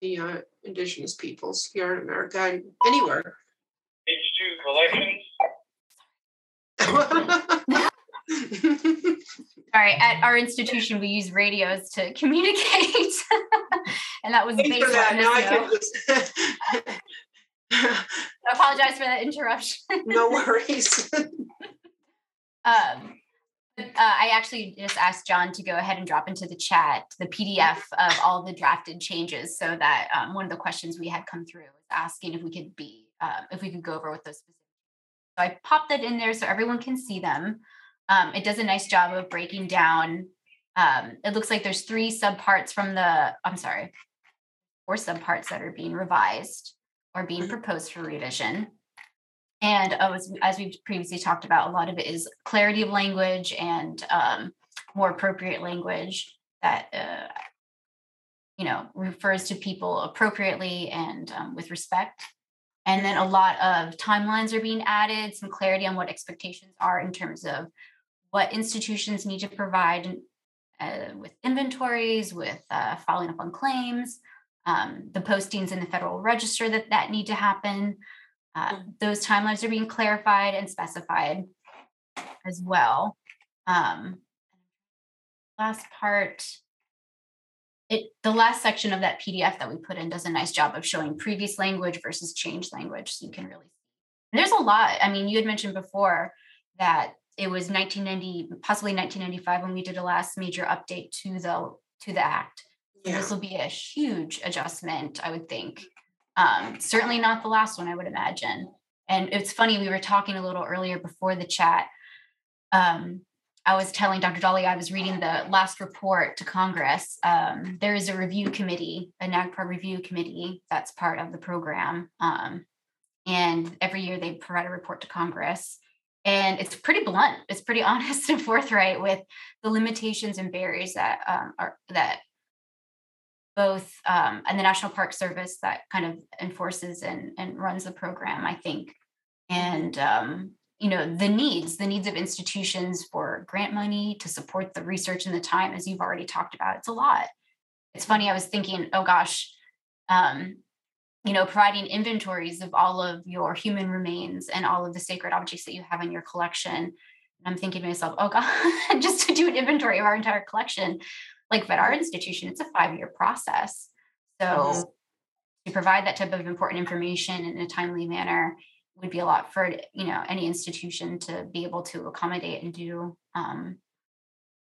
the uh, indigenous peoples here in America and anywhere.
H2
collections. Sorry, at our institution, we use radios to <laughs> communicate, <laughs> and that was based on now I can just... <laughs> I apologize for that interruption.
no worries.
um, uh, I actually just asked John to go ahead and drop into the chat the PDF of all the drafted changes, so that um, one of the questions we had come through was asking if we could be uh, if we could go over with those specific. So I popped that in there so everyone can see them. Um, it does a nice job of breaking down. Um, it looks like there's three subparts from the. I'm sorry, four subparts that are being revised or being mm-hmm. proposed for revision. And uh, as, as we've previously talked about, a lot of it is clarity of language and um, more appropriate language that uh, you know refers to people appropriately and um, with respect. And then a lot of timelines are being added, some clarity on what expectations are in terms of what institutions need to provide uh, with inventories, with uh, following up on claims, um, the postings in the Federal Register that that need to happen. Uh, those timelines are being clarified and specified as well. Um, last part, it the last section of that PDF that we put in does a nice job of showing previous language versus change language, so you can really. And there's a lot. I mean, you had mentioned before that it was 1990, possibly 1995, when we did a last major update to the to the act. Yeah. This will be a huge adjustment, I would think, um, certainly not the last one, I would imagine. And it's funny, we were talking a little earlier before the chat. Um, I was telling Dr. Dawley I was reading the last report to Congress. Um, there is a review committee, a NAGPRA review committee that's part of the program. Um, and every year they provide a report to Congress. And it's pretty blunt. It's pretty <laughs> honest and forthright with the limitations and barriers that um, are that both um, and the National Park Service that kind of enforces and, and runs the program, I think, and um, you know the needs, the needs of institutions for grant money to support the research and the time, as you've already talked about. It's a lot. It's funny. I was thinking, oh gosh, um, you know, providing inventories of all of your human remains and all of the sacred objects that you have in your collection. And I'm thinking to myself, oh <laughs> God, just to do an inventory of our entire collection like at our institution, it's a five year process. So mm-hmm. to provide that type of important information in a timely manner would be a lot for you know any institution to be able to accommodate and do. Um,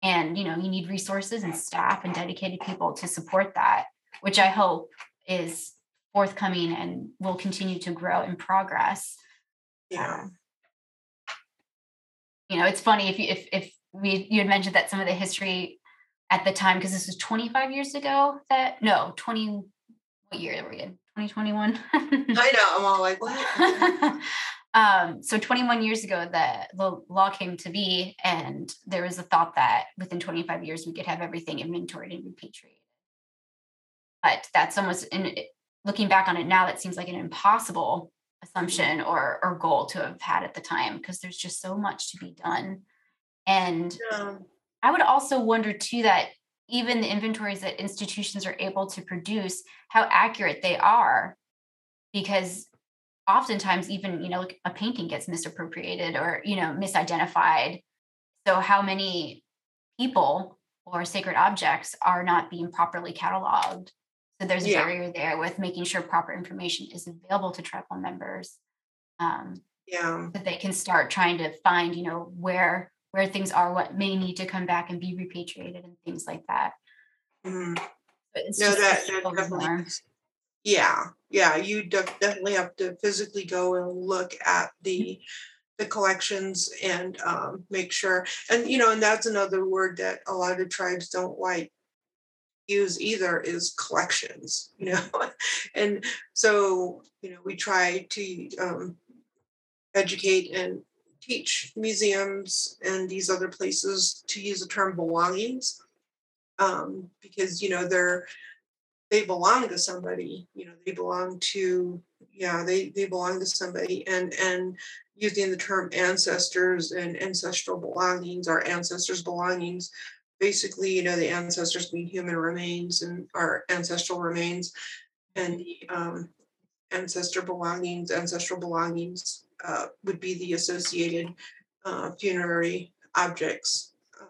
and you know you need resources and staff and dedicated people to support that, which I hope is forthcoming and will continue to grow in progress.
Yeah.
Um, you know, it's funny if you if if we you had mentioned that some of the history at the time because this was 25 years ago that no 20 what year were we in? 2021 i
know i'm all like what? <laughs>
Um, so 21 years ago the, the law came to be and there was a thought that within 25 years we could have everything inventoried and repatriated. But that's almost in looking back on it now that seems like an impossible assumption or or goal to have had at the time because there's just so much to be done. And yeah. I would also wonder too that even the inventories that institutions are able to produce, how accurate they are, because oftentimes even you know like a painting gets misappropriated or you know misidentified so how many people or sacred objects are not being properly cataloged so there's a
Yeah.
barrier there with making sure proper information is available to tribal members um,
Yeah.
that they can start trying to find you know where where things are what may need to come back and be repatriated and things like that
Mhm.
but it's
No, that, that definitely. Yeah, yeah. You def- definitely have to physically go and look at the the collections and um, make sure. And you know, and that's another word that a lot of tribes don't like use either is collections. You know, <laughs> and so you know we try to um, educate and teach museums and these other places to use the term belongings. Um, because you know they're they belong to somebody you know they belong to yeah they they belong to somebody. And and using the term ancestors and ancestral belongings our ancestors belongings basically you know the ancestors mean human remains and our ancestral remains. And the um, ancestor belongings ancestral belongings uh, would be the associated uh, funerary objects. Um,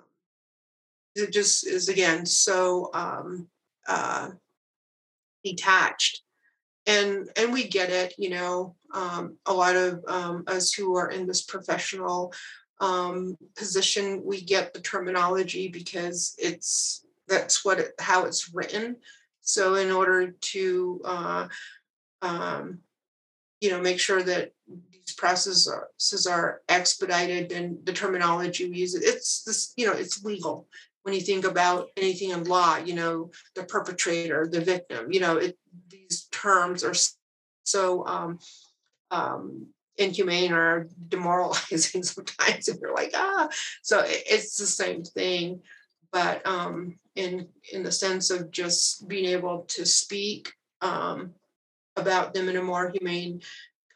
it just is again so um, uh, detached. And and we get it you know um, a lot of um, us who are in this professional um, position we get the terminology because it's that's what it, how it's written. So in order to uh, um, you know make sure that these processes are, expedited and the terminology we use. It's this you know it's legal when you think about anything in law you know the perpetrator the victim you know it these terms are so um, um, inhumane or demoralizing <laughs> sometimes and you're like ah so it- it's the same thing but um, in in the sense of just being able to speak um, about them in a more humane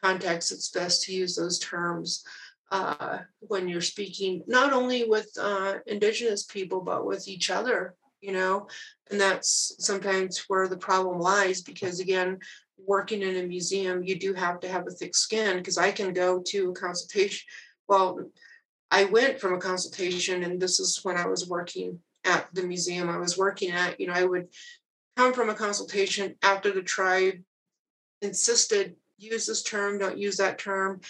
context it's best to use those terms uh, when you're speaking not only with uh, indigenous people but with each other you know? And that's sometimes where the problem lies because again working in a museum you do have to have a thick skin because i can go to a consultation well i went from a consultation and this is when i was working at the museum i was working at you know i would come from a consultation after the tribe insisted use this term don't use that term.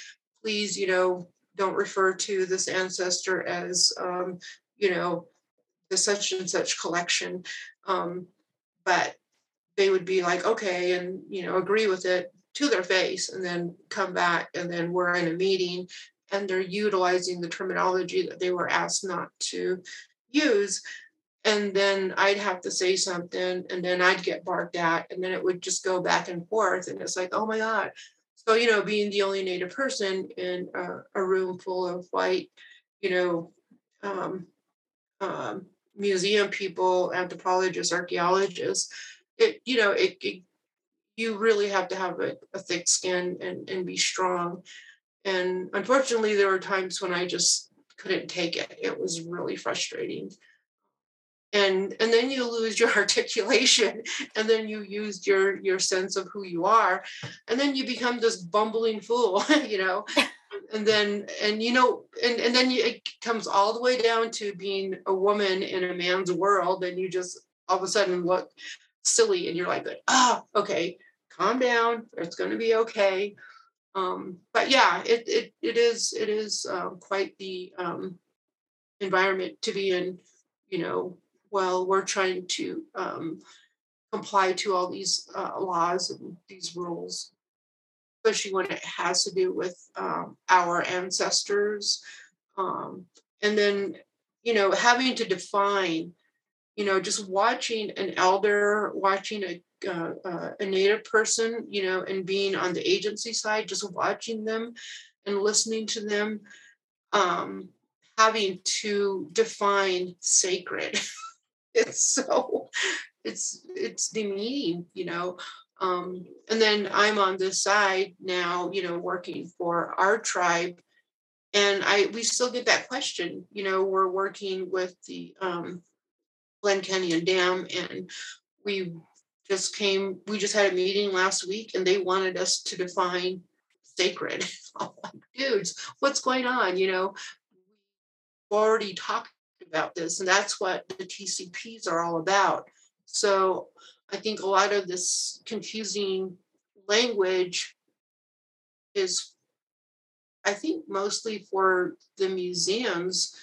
Please you know don't refer to this ancestor as um, you know the such and such collection. Um, but they would be like okay and you know agree with it to their face and then come back and then we're in a meeting and they're utilizing the terminology that they were asked not to use and then i'd have to say something and then i'd get barked at and then it would just go back and forth and it's like oh my god. So you know being the only native person in a, a room full of white you know um, um, museum people anthropologists archaeologists it you know it, it you really have to have a, a thick skin and, and be strong. And unfortunately there were times when i just couldn't take it. It was really frustrating and and then you lose your <laughs> articulation and then you used your your sense of who you are and then you become this bumbling fool <laughs> you know? <laughs> And then and you know and and then you, it comes all the way down to being a woman in a man's world and you just all of a sudden look silly and you're like ah okay calm down it's going to be okay. Um but yeah it it, it is it is um, quite the um environment to be in you know while we're trying to um, comply to all these uh, laws and these rules, especially when it has to do with um, our ancestors. Um, and then, you know, having to define, you know, just watching an elder, watching a uh, uh, a native person, you know, and being on the agency side, just watching them and listening to them, um, having to define sacred. <laughs> it's <laughs> so it's it's demeaning you know um and then i'm on this side now you know working for our tribe and i we still get that question you know we're working with the um glen canyon dam and we just came we just had a meeting last week and they wanted us to define sacred. <laughs> dudes, what's going on? You know, we've already talked about this, and that's what the TCPs are all about. So I think a lot of this confusing language is, I think, mostly for the museums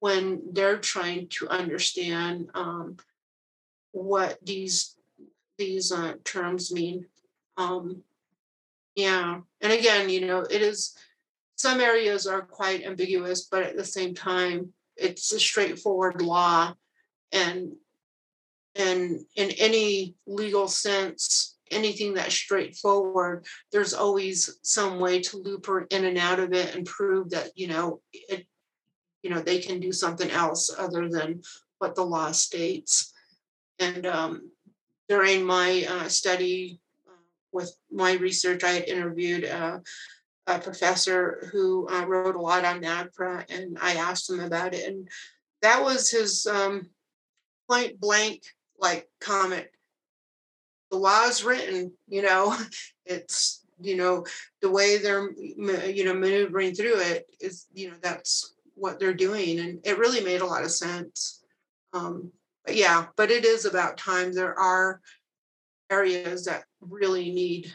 when they're trying to understand um, what these these uh, terms mean. Um, yeah, and again, you know, it is some areas are quite ambiguous, but at the same time, it's a straightforward law, and and in any legal sense, anything that's straightforward, there's always some way to loop her in and out of it and prove that you know it, you know they can do something else other than what the law states. And um, during my uh, study uh, with my research, I had interviewed uh, a professor who uh, wrote a lot on NAGPRA, and I asked him about it, and that was his um, point blank like comment. The law is written, you know, <laughs> it's you know the way they're you know maneuvering through it is you know that's what they're doing, and it really made a lot of sense. Um, but yeah, but it is about time. There are areas that really need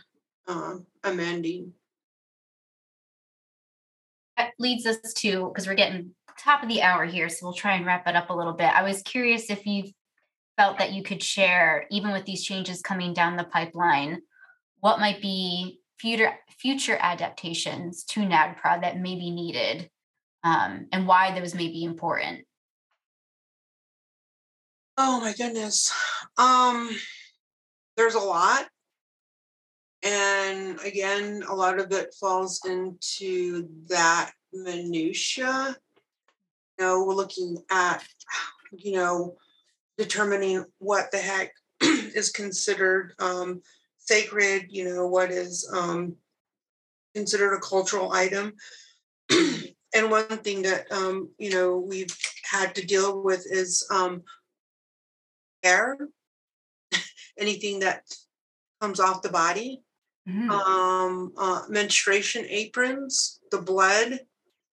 uh, amending.
That leads us to because we're getting top of the hour here, so we'll try and wrap it up a little bit. I was curious if you felt that you could share, even with these changes coming down the pipeline, what might be future future adaptations to NAGPRA that may be needed, um, and why those may be important.
Oh my goodness. Um, there's a lot. And again, a lot of it falls into that minutia. You know, we're looking at, you know, determining what the heck <clears throat> is considered um, sacred, you know, what is um, considered a cultural item. <clears throat> and one thing that, um, you know, we've had to deal with is um, hair, <laughs> anything that comes off the body, mm-hmm. um, uh, menstruation aprons, the blood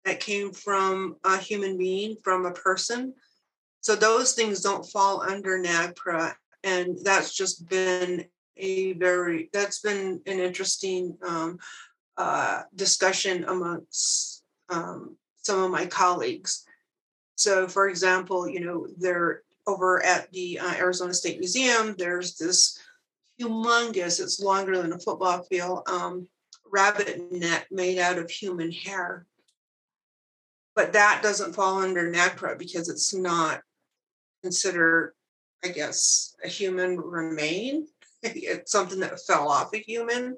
that came from a human being, from a person. So those things don't fall under NAGPRA. And that's just been a very, that's been an interesting um, uh, discussion amongst um, some of my colleagues. So, for example, you know, they're over at the uh, Arizona State Museum, there's this humongous, it's longer than a football field, um, rabbit net made out of human hair. But that doesn't fall under NAGPRA because it's not considered, I guess, a human remain. <laughs> it's something that fell off a human.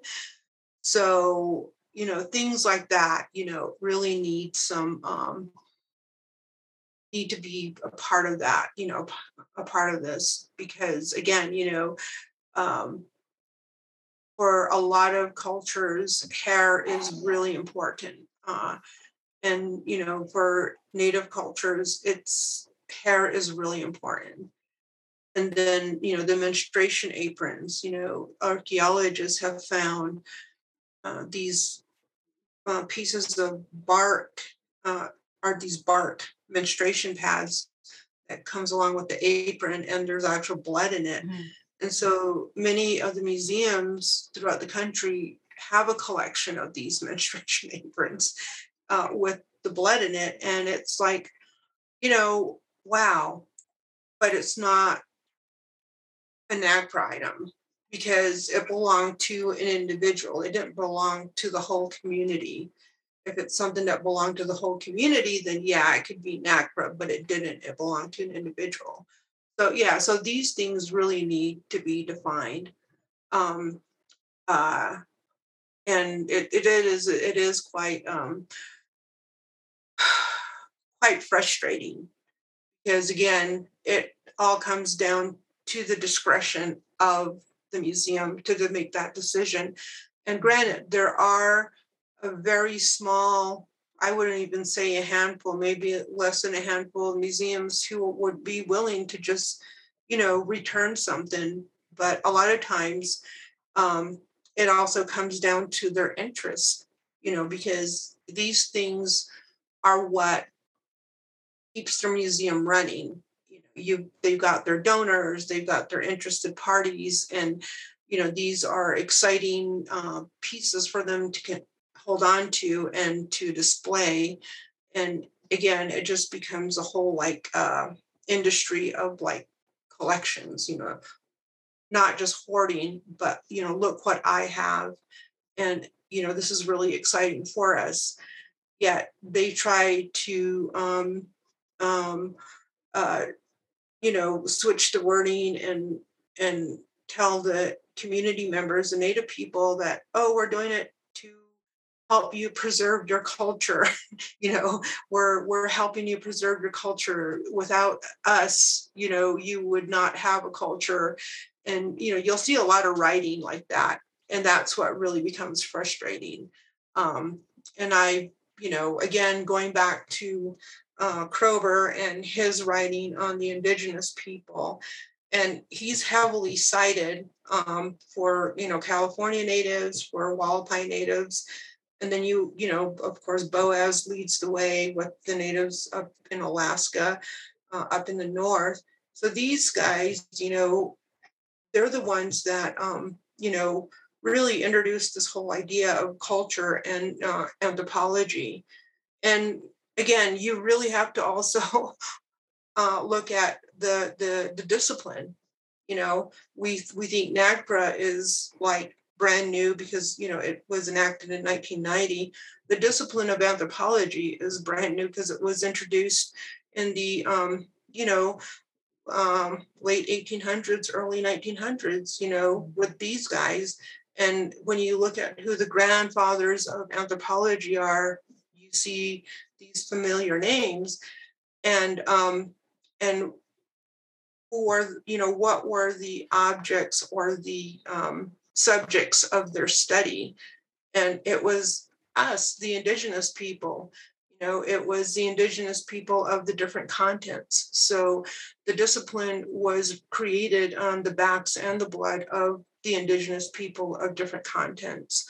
So, you know, things like that, you know, really need some um, need to be a part of that, you know, a part of this because again, you know, um, for a lot of cultures, hair is really important. Uh, and you know, for native cultures, it's hair is really important. And then, you know, the menstruation aprons, you know, archaeologists have found uh, these uh, pieces of bark uh, are these bark menstruation pads that comes along with the apron and there's actual blood in it. Mm-hmm. And so many of the museums throughout the country have a collection of these <laughs> menstruation aprons uh, with the blood in it. And it's like, you know, wow, but it's not a NAGPRA item because it belonged to an individual. It didn't belong to the whole community if it's something that belonged to the whole community, then yeah, it could be NAGPRA, but it didn't. It belonged to an individual. So yeah, so these things really need to be defined. Um, uh, and it, it is it is quite um, <sighs> quite frustrating because again, it all comes down to the discretion of the museum to, make that decision. And granted, there are a very small, I wouldn't even say a handful, maybe less than a handful of museums who would be willing to just, you know, return something. But a lot of times, um, it also comes down to their interest you know, because these things are what keeps their museum running. You know, you they've got their donors, they've got their interested parties, and you know these are exciting uh, pieces for them to hold on to and to display. And again, it just becomes a whole like uh, industry of like collections. You know, not just hoarding, but you know, look what I have, and you know, this is really exciting for us. Yet they try to um, um, uh, you know, switch the wording and and tell the community members, the Native people, that oh, we're doing it help you preserve your culture. <laughs> you know, we're we're helping you preserve your culture. Without us, you know, you would not have a culture. And you know, you'll see a lot of writing like that, and that's what really becomes frustrating. Um, and I, you know, again, going back to uh, Kroeber and his writing on the indigenous people. And he's heavily cited um, for, you know, California natives, for Hualapai natives. And then you, you know, of course, Boas leads the way with the natives up in Alaska, uh, up in the north. So these guys, you know, they're the ones that, um, you know, really introduced this whole idea of culture and uh, anthropology. And again, you really have to also <laughs> uh, look at the, the the discipline. You know, we we think NAGPRA is like brand new because you know it was enacted in 1990. The discipline of anthropology is brand new because it was introduced in the um, you know um, late 1800s, early 1900s. You know, with these guys. And when you look at who the grandfathers of anthropology are, you see these familiar names and um, and who were you know what were the objects or the um, subjects of their study. And it was us the indigenous people you know it was the indigenous people of the different continents so the discipline was created on the backs and the blood of the indigenous people of different continents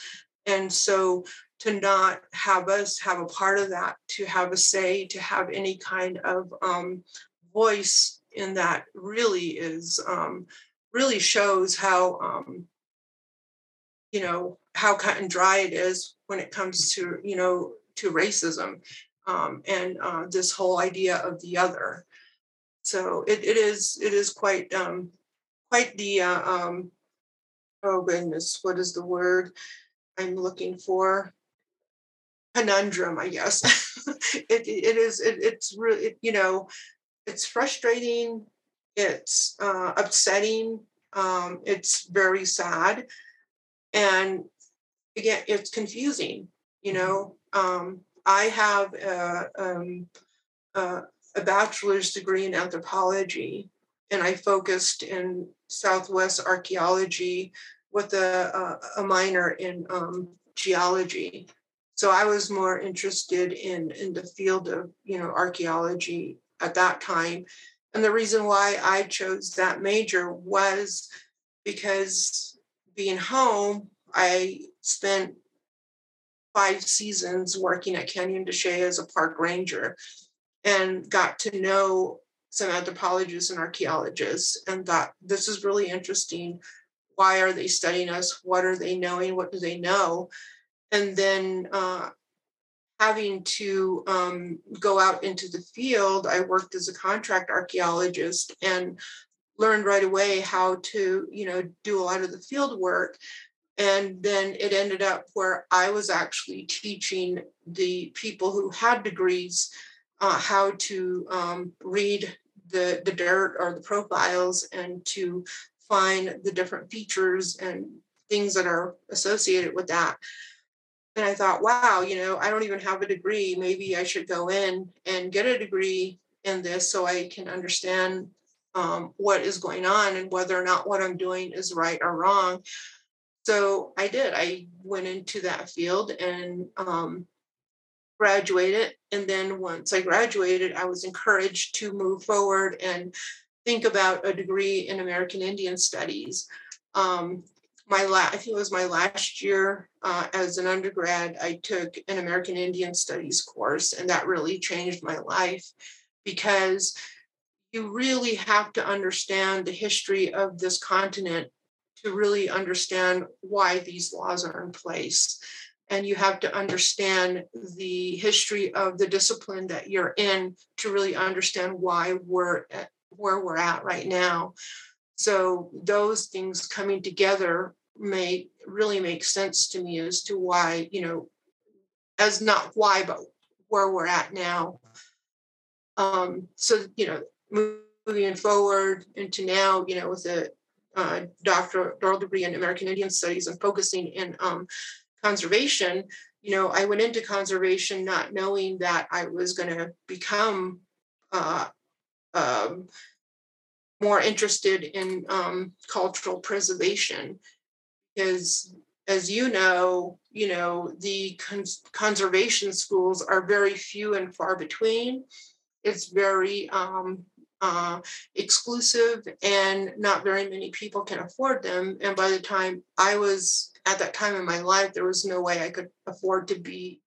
and so to not have us have a part of that, to have a say, to have any kind of um, voice in that really is um, really shows how um, you know how cut and dry it is when it comes to you know to racism um, and uh, this whole idea of the other. So it, it is it is quite um, quite the uh, um, oh goodness what is the word I'm looking for conundrum, I guess. <laughs> it, it is, it, it's really, it, you know, it's frustrating, it's uh, upsetting, um, it's very sad. And again, it's confusing, you know. Um, I have a, um, a, a bachelor's degree in anthropology, and I focused in Southwest archaeology with a, a, a minor in um, geology. So I was more interested in in the field of you know archaeology at that time, and the reason why I chose that major was because being home, I spent five seasons working at Canyon de Chelly as a park ranger, and got to know some anthropologists and archaeologists, and thought this is really interesting. Why are they studying us? What are they knowing? What do they know? and then uh, having to um, go out into the field, I worked as a contract archaeologist and learned right away how to, you know, do a lot of the field work. And then it ended up where I was actually teaching the people who had degrees uh, how to um, read the, the dirt or the profiles and to find the different features and things that are associated with that and I thought, wow, you know, I don't even have a degree. Maybe I should go in and get a degree in this so I can understand um, what is going on and whether or not what I'm doing is right or wrong. So I did. I went into that field and um, graduated. And then once I graduated, I was encouraged to move forward and think about a degree in American Indian Studies. Um, my la- I think it was my last year uh, as an undergrad, I took an American Indian Studies course, and that really changed my life because you really have to understand the history of this continent to really understand why these laws are in place. And you have to understand the history of the discipline that you're in to really understand why we're at where we're at right now. So those things coming together make really make sense to me as to why, you know, as not why, but where we're at now. Um, so, you know, moving forward into now, you know, with a uh, doctoral degree in American Indian Studies and focusing in um, conservation, you know, I went into conservation not knowing that I was going to become uh, um, more interested in um, cultural preservation. Because as you know you know the cons- conservation schools are very few and far between. It's very um, uh, exclusive and not very many people can afford them. And by the time i was at that time in my life there was no way i could afford to be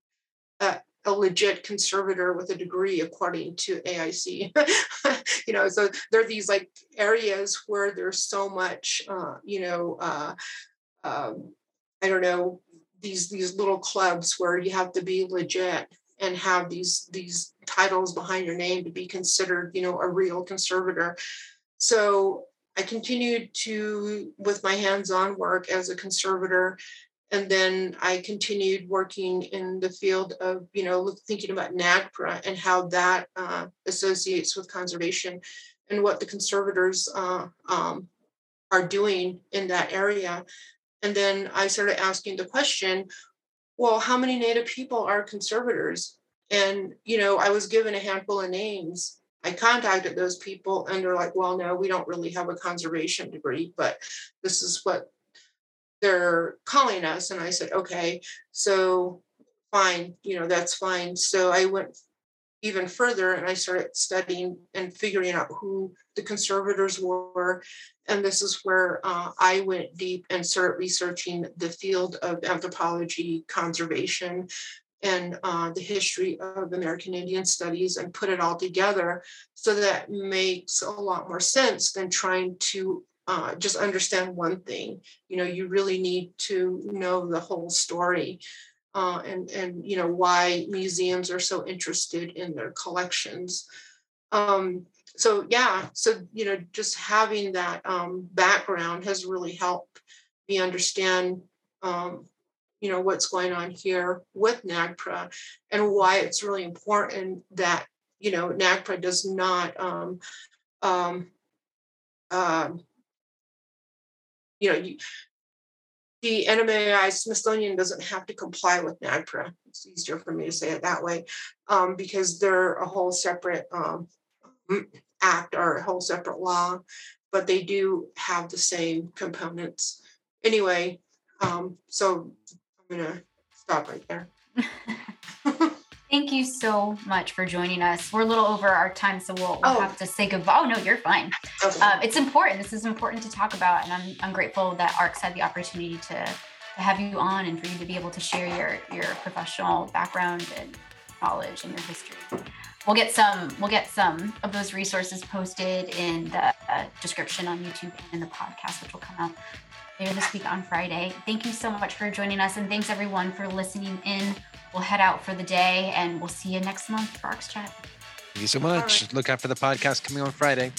a, a legit conservator with a degree according to aic <laughs> you know so there are these like areas where there's so much uh, you know uh, um, i don't know these these little clubs where you have to be legit and have these these titles behind your name to be considered you know a real conservator. So i continued to with my hands-on work as a conservator and then i continued working in the field of you know thinking about nagpra and how that uh, associates with conservation and what the conservators uh, um, are doing in that area. And then i started asking the question well, how many Native people are conservators? And, you know, I was given a handful of names. I contacted those people and they're like, well, no, we don't really have a conservation degree, but this is what they're calling us. And I said, okay, so fine, you know, that's fine. So I went even further and I started studying and figuring out who the conservators were. And this is where uh, I went deep and started researching the field of anthropology, conservation, and uh, the history of American Indian studies and put it all together. So that makes a lot more sense than trying to uh, just understand one thing. You know, you really need to know the whole story uh, and and you know why museums are so interested in their collections. Um, so yeah, so you know just having that um, background has really helped me understand um, you know what's going on here with NAGPRA and why it's really important that you know NAGPRA does not um, um, um, you know the NMAI Smithsonian doesn't have to comply with NAGPRA. It's easier for me to say it that way um, because they're a whole separate um, act or a whole separate law, but they do have the same components. Anyway, um, so I'm going to stop right there. <laughs>
Thank you so much for joining us. We're a little over our time, so we'll, we'll oh. have to say goodbye. Oh no, you're fine. Okay. Um, it's important. This is important to talk about, and I'm I'm grateful that ARCS had the opportunity to to have you on and for you to be able to share your your professional background and knowledge and your history. We'll get some we'll get some of those resources posted in the uh, description on YouTube and in the podcast, which will come out later this week on Friday. Thank you so much for joining us, and thanks everyone for listening in. We'll head out for the day, and we'll see you next month for ARCS Chat.
Thank you so much. Right. Look out for the podcast coming on Friday.